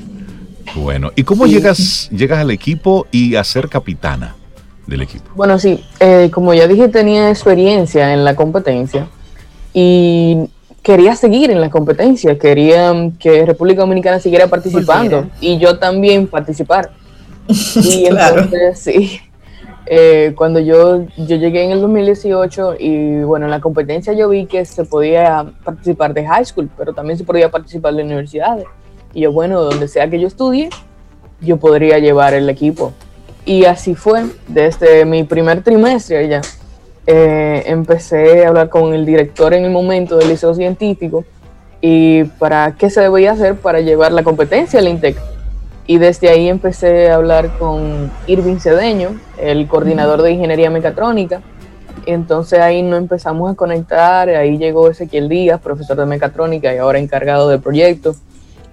Bueno, ¿y cómo llegas, llegas al equipo y a ser capitana del equipo? Bueno, sí, eh, como ya dije, tenía experiencia en la competencia y quería seguir en la competencia, quería que República Dominicana siguiera participando y yo también participar. (laughs) Y entonces, sí, eh, cuando yo, yo llegué en el 2018 y bueno, en la competencia yo vi que se podía participar de high school, pero también se podía participar de universidades. Y yo, bueno, donde sea que yo estudie, yo podría llevar el equipo. Y así fue, desde mi primer trimestre ya eh, empecé a hablar con el director en el momento del liceo científico y para qué se debía hacer para llevar la competencia al INTEC. Y desde ahí empecé a hablar con Irving Cedeño, el coordinador de ingeniería mecatrónica. Entonces ahí nos empezamos a conectar, ahí llegó Ezequiel Díaz, profesor de mecatrónica y ahora encargado del proyecto.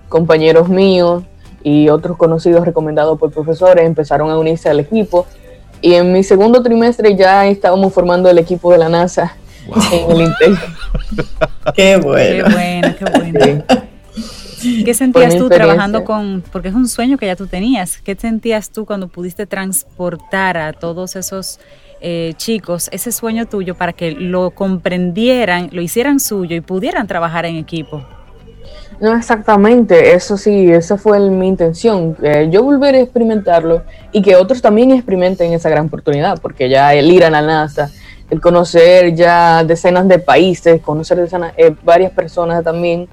Compañeros míos y otros conocidos recomendados por profesores empezaron a unirse al equipo y en mi segundo trimestre ya estábamos formando el equipo de la NASA en el Intel. (laughs) qué bueno. Qué bueno, qué bueno. ¿Qué sentías tú trabajando con, porque es un sueño que ya tú tenías, qué sentías tú cuando pudiste transportar a todos esos eh, chicos ese sueño tuyo para que lo comprendieran, lo hicieran suyo y pudieran trabajar en equipo? No exactamente, eso sí, esa fue mi intención. Yo volver a experimentarlo y que otros también experimenten esa gran oportunidad, porque ya el ir a la NASA, el conocer ya decenas de países, conocer eh, varias personas también,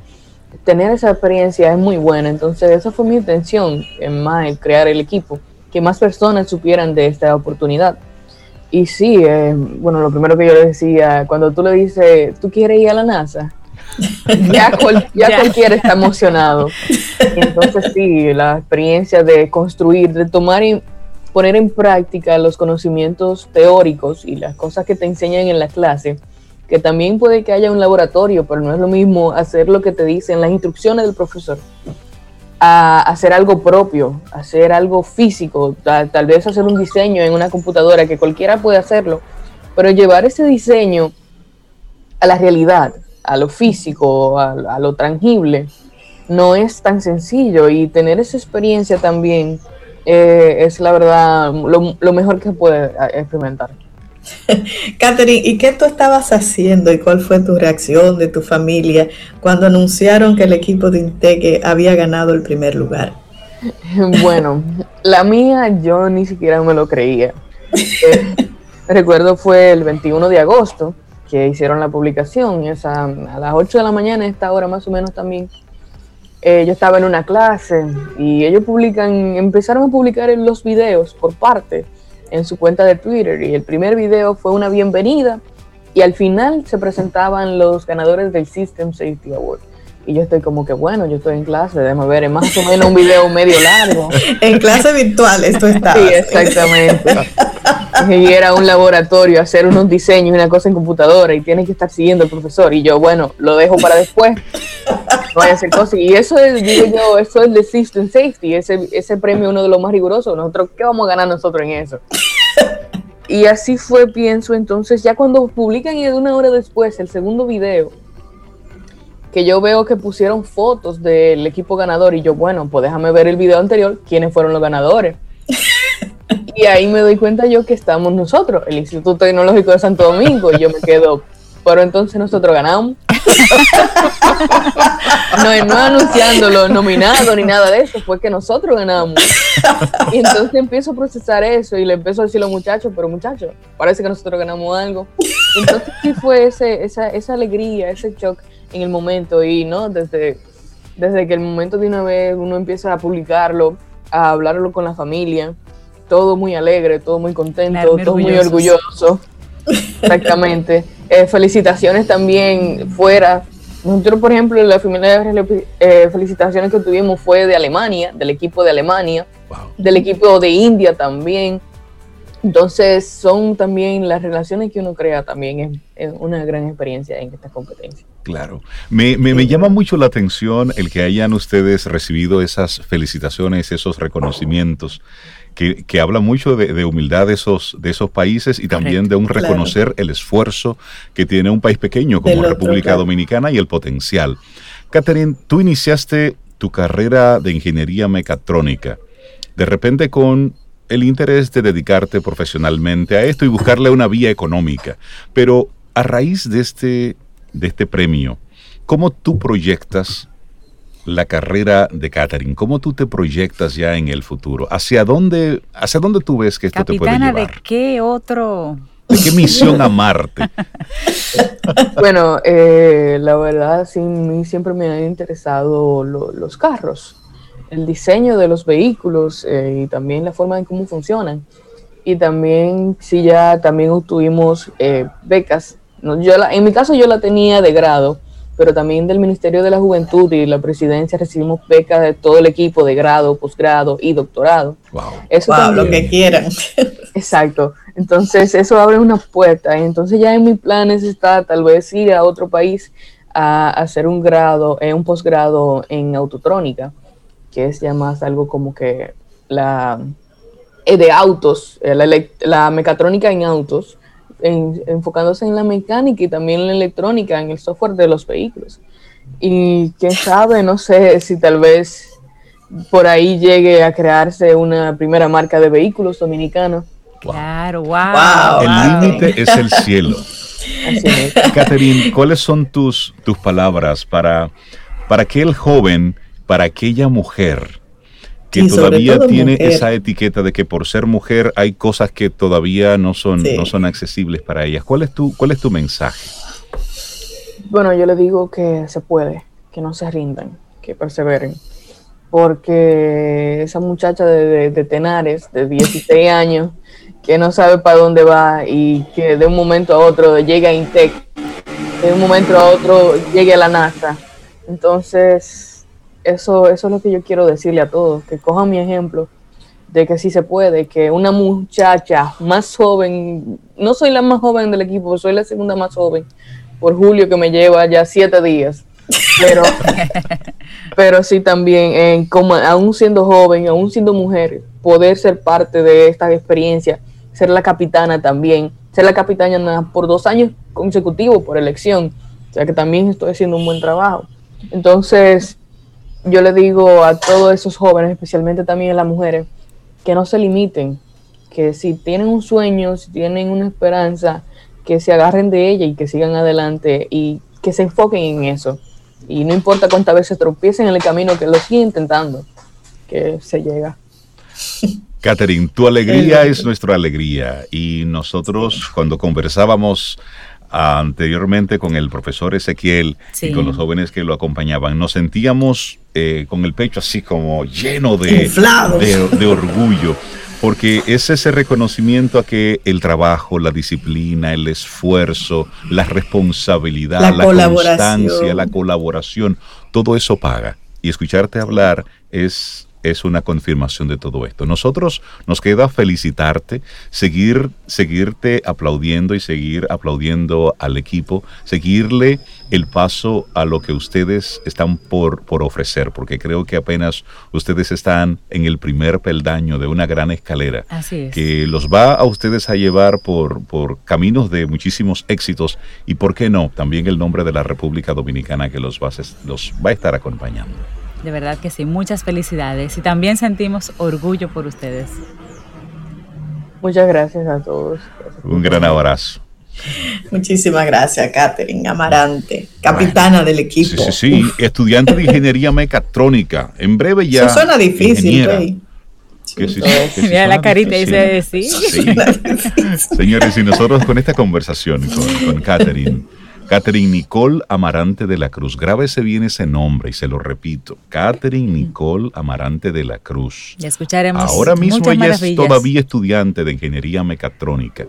tener esa experiencia es muy buena. Entonces, esa fue mi intención en más, crear el equipo, que más personas supieran de esta oportunidad. Y sí, eh, bueno, lo primero que yo le decía, cuando tú le dices, ¿tú quieres ir a la NASA? (laughs) ya, cualquiera está emocionado. entonces sí, la experiencia de construir, de tomar y poner en práctica los conocimientos teóricos y las cosas que te enseñan en la clase, que también puede que haya un laboratorio, pero no es lo mismo hacer lo que te dicen las instrucciones del profesor a hacer algo propio, hacer algo físico, tal, tal, vez hacer un diseño en una computadora que cualquiera puede hacerlo, pero llevar ese diseño a la realidad, a lo físico, a, a lo tangible, no es tan sencillo y tener esa experiencia también eh, es la verdad lo, lo mejor que puede eh, experimentar. (laughs) Catherine, ¿y qué tú estabas haciendo y cuál fue tu reacción de tu familia cuando anunciaron que el equipo de Inteque había ganado el primer lugar? (laughs) Bueno, la mía yo ni siquiera me lo creía. (laughs) Eh, recuerdo fue el 21 de agosto que hicieron la publicación, esa, a las 8 de la mañana, esta hora más o menos también. Eh, yo estaba en una clase y ellos publican, empezaron a publicar los videos por parte en su cuenta de Twitter y el primer video fue una bienvenida y al final se presentaban los ganadores del System Safety Award. Y yo estoy como que, bueno, yo estoy en clase, déjame ver, es más o menos un video medio largo. (laughs) en clase virtual esto está. Sí, exactamente. y era un laboratorio, hacer unos diseños y una cosa en computadora y tiene que estar siguiendo al profesor. Y yo, bueno, lo dejo para después. Vaya a hacer cosas. Y eso es, digo yo, eso es de System Safety, ese, ese premio uno de los más rigurosos. Nosotros, ¿qué vamos a ganar nosotros en eso? Y así fue, pienso. Entonces, ya cuando publican y de una hora después el segundo video, que yo veo que pusieron fotos del equipo ganador y yo, bueno, pues déjame ver el video anterior, quiénes fueron los ganadores. (laughs) y ahí me doy cuenta yo que estamos nosotros, el Instituto Tecnológico de Santo Domingo, y yo me quedo, pero entonces nosotros ganamos. (laughs) no, no anunciando los nominados ni nada de eso, fue que nosotros ganamos. Y entonces empiezo a procesar eso y le empiezo a decir a los muchachos, pero muchachos, parece que nosotros ganamos algo. Entonces sí fue ese, esa, esa alegría, ese shock en el momento y no desde, desde que el momento de una vez uno empieza a publicarlo, a hablarlo con la familia, todo muy alegre, todo muy contento, todo muy orgulloso. Exactamente. (laughs) Eh, felicitaciones también fuera. Nosotros, por ejemplo, la primera eh, felicitaciones que tuvimos fue de Alemania, del equipo de Alemania, del equipo de India también. Entonces, son también las relaciones que uno crea también es, una gran experiencia en esta competencia. Claro. Me, me, llama mucho la atención el que hayan ustedes recibido esas felicitaciones, esos reconocimientos, que, que hablan mucho de, humildad de esos, de esos países y también de un reconocer el esfuerzo que tiene un país pequeño como República Dominicana y el potencial. Catherine, tú iniciaste tu carrera de ingeniería mecatrónica. De repente con el interés de dedicarte profesionalmente a esto y buscarle una vía económica. Pero a raíz de este, de este premio, ¿cómo tú proyectas la carrera de Catherine? ¿Cómo tú te proyectas ya en el futuro? ¿Hacia dónde, hacia dónde tú ves que esto te puede llevar? ¿de qué otro? ¿De qué misión a Marte? (laughs) bueno, eh, la verdad, sí, mí siempre me han interesado los carros el diseño de los vehículos eh, y también la forma en cómo funcionan. Y también, sí, ya también obtuvimos eh, becas. No, yo en mi caso yo la tenía de grado, pero también del Ministerio de la Juventud y la Presidencia recibimos becas de todo el equipo de grado, posgrado y doctorado. Wow, eso lo que quieran. (laughs) Exacto. Entonces eso abre una puerta. Entonces ya en mis planes está tal vez ir a otro país a hacer un grado, eh, un posgrado en autotrónica que es ya más algo como que la eh, de autos, eh, la, la, mecatrónica en autos, enfocándose en la mecánica y también en la electrónica, en el software de los vehículos. Y quién sabe, no sé si tal vez por ahí llegue a crearse una primera marca de vehículos dominicana. Claro, wow. El límite es el cielo. Catherine, ¿cuáles son tus, tus palabras para, para que el joven para aquella mujer que todavía tiene esa etiqueta de que por ser mujer hay cosas que todavía no son, no son accesibles para ellas. ¿Cuál es, tu, ¿Cuál es tu mensaje? Bueno, yo le digo que se puede, que no se rindan, que perseveren. Porque esa muchacha de, de Tenares, de 16 (laughs) años, que no sabe para dónde va y que de un momento a otro llega a Intec, de un momento a otro llegue a la NASA. Entonces, eso, eso es lo que yo quiero decirle a todos, que cojan mi ejemplo de que sí se puede, que una muchacha más joven, no soy la más joven del equipo, soy la segunda más joven, por Julio que me lleva ya siete días, pero, (laughs) pero sí también, en como, aún siendo joven, aún siendo mujer, poder ser parte de esta experiencia, ser la capitana también, ser la capitana por dos años consecutivos por elección, o sea que también estoy haciendo un buen trabajo. Entonces, yo le digo a todos esos jóvenes, especialmente también a las mujeres, que no se limiten, que si tienen un sueño, si tienen una esperanza, que se agarren de ella y que sigan adelante y que se enfoquen en eso. Y no importa cuántas veces tropiecen en el camino, que lo sigan intentando, que se llega. (laughs) Catherine, tu alegría es nuestra alegría y nosotros cuando conversábamos anteriormente con el profesor Ezequiel y con los jóvenes que lo acompañaban, nos sentíamos eh, con el pecho así como lleno de, de, orgullo, porque es ese reconocimiento a que el trabajo, la disciplina, el esfuerzo, la responsabilidad, la, constancia, la colaboración, todo eso paga. Y escucharte hablar es es una confirmación de todo esto. Nosotros nos queda felicitarte, seguir, seguirte aplaudiendo y seguir aplaudiendo al equipo, seguirle el paso a lo que ustedes están por, por ofrecer, porque creo que apenas ustedes están en el primer peldaño de una gran escalera que los va a ustedes a llevar por, por caminos de muchísimos éxitos y, ¿por qué no? También el nombre de la República Dominicana que los va, los va a estar acompañando. De verdad que sí, muchas felicidades y también sentimos orgullo por ustedes. Muchas gracias a todos. Un gran abrazo. Muchísimas gracias, Catherine Amarante, capitana del equipo. Sí, sí, sí, estudiante de ingeniería mecatrónica. En breve ya. Eso suena difícil, Rey. Mira la carita dice sí. (laughs) sí. Señores, y nosotros con esta conversación con, con Catherine Catherine Nicole Amarante de la Cruz. Grábese bien ese nombre y se lo repito. Catherine Nicole Amarante de la Cruz. Ya escucharemos. Ahora mismo ella es todavía estudiante de ingeniería mecatrónica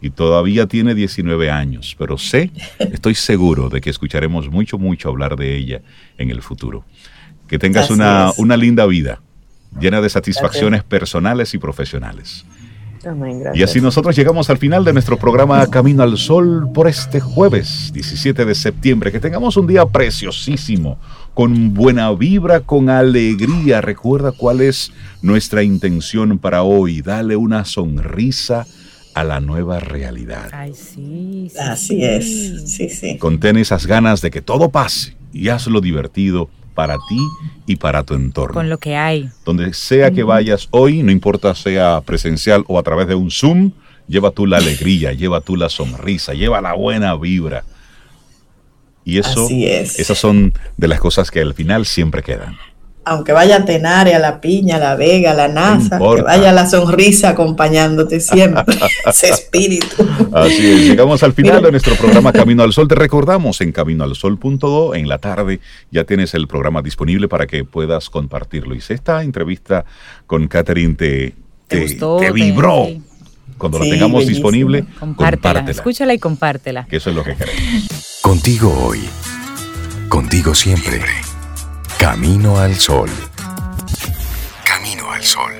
y todavía tiene 19 años, pero sé, estoy seguro de que escucharemos mucho, mucho hablar de ella en el futuro. Que tengas una, una, linda vida, llena de satisfacciones personales y profesionales. Y así nosotros llegamos al final de nuestro programa Camino al Sol por este jueves 17 de septiembre. Que tengamos un día preciosísimo, con buena vibra, con alegría. Recuerda cuál es nuestra intención para hoy. Dale una sonrisa a la nueva realidad. Ay, sí, Así es, sí, sí. Contén esas ganas de que todo pase y hazlo divertido para ti y para tu entorno. Con lo que hay. Donde sea que vayas hoy, no importa sea presencial o a través de un Zoom, lleva tú la alegría, (laughs) lleva tú la sonrisa, lleva la buena vibra. Y eso, esas son de las cosas que al final siempre quedan aunque vaya a Tenaria, a La Piña, a La Vega, a La NASA, que vaya la sonrisa acompañándote siempre, (laughs) ese espíritu. Así es, llegamos al final de nuestro programa Camino al Sol. Te recordamos en caminoalsol.do, en la tarde ya tienes el programa disponible para que puedas compartirlo. Y si esta entrevista con Catherine te, te, vibró, cuando la tengamos disponible, compártela. Escúchala y compártela. Que eso es lo que queremos. Contigo hoy, contigo siempre. Camino al Sol. Camino al Sol.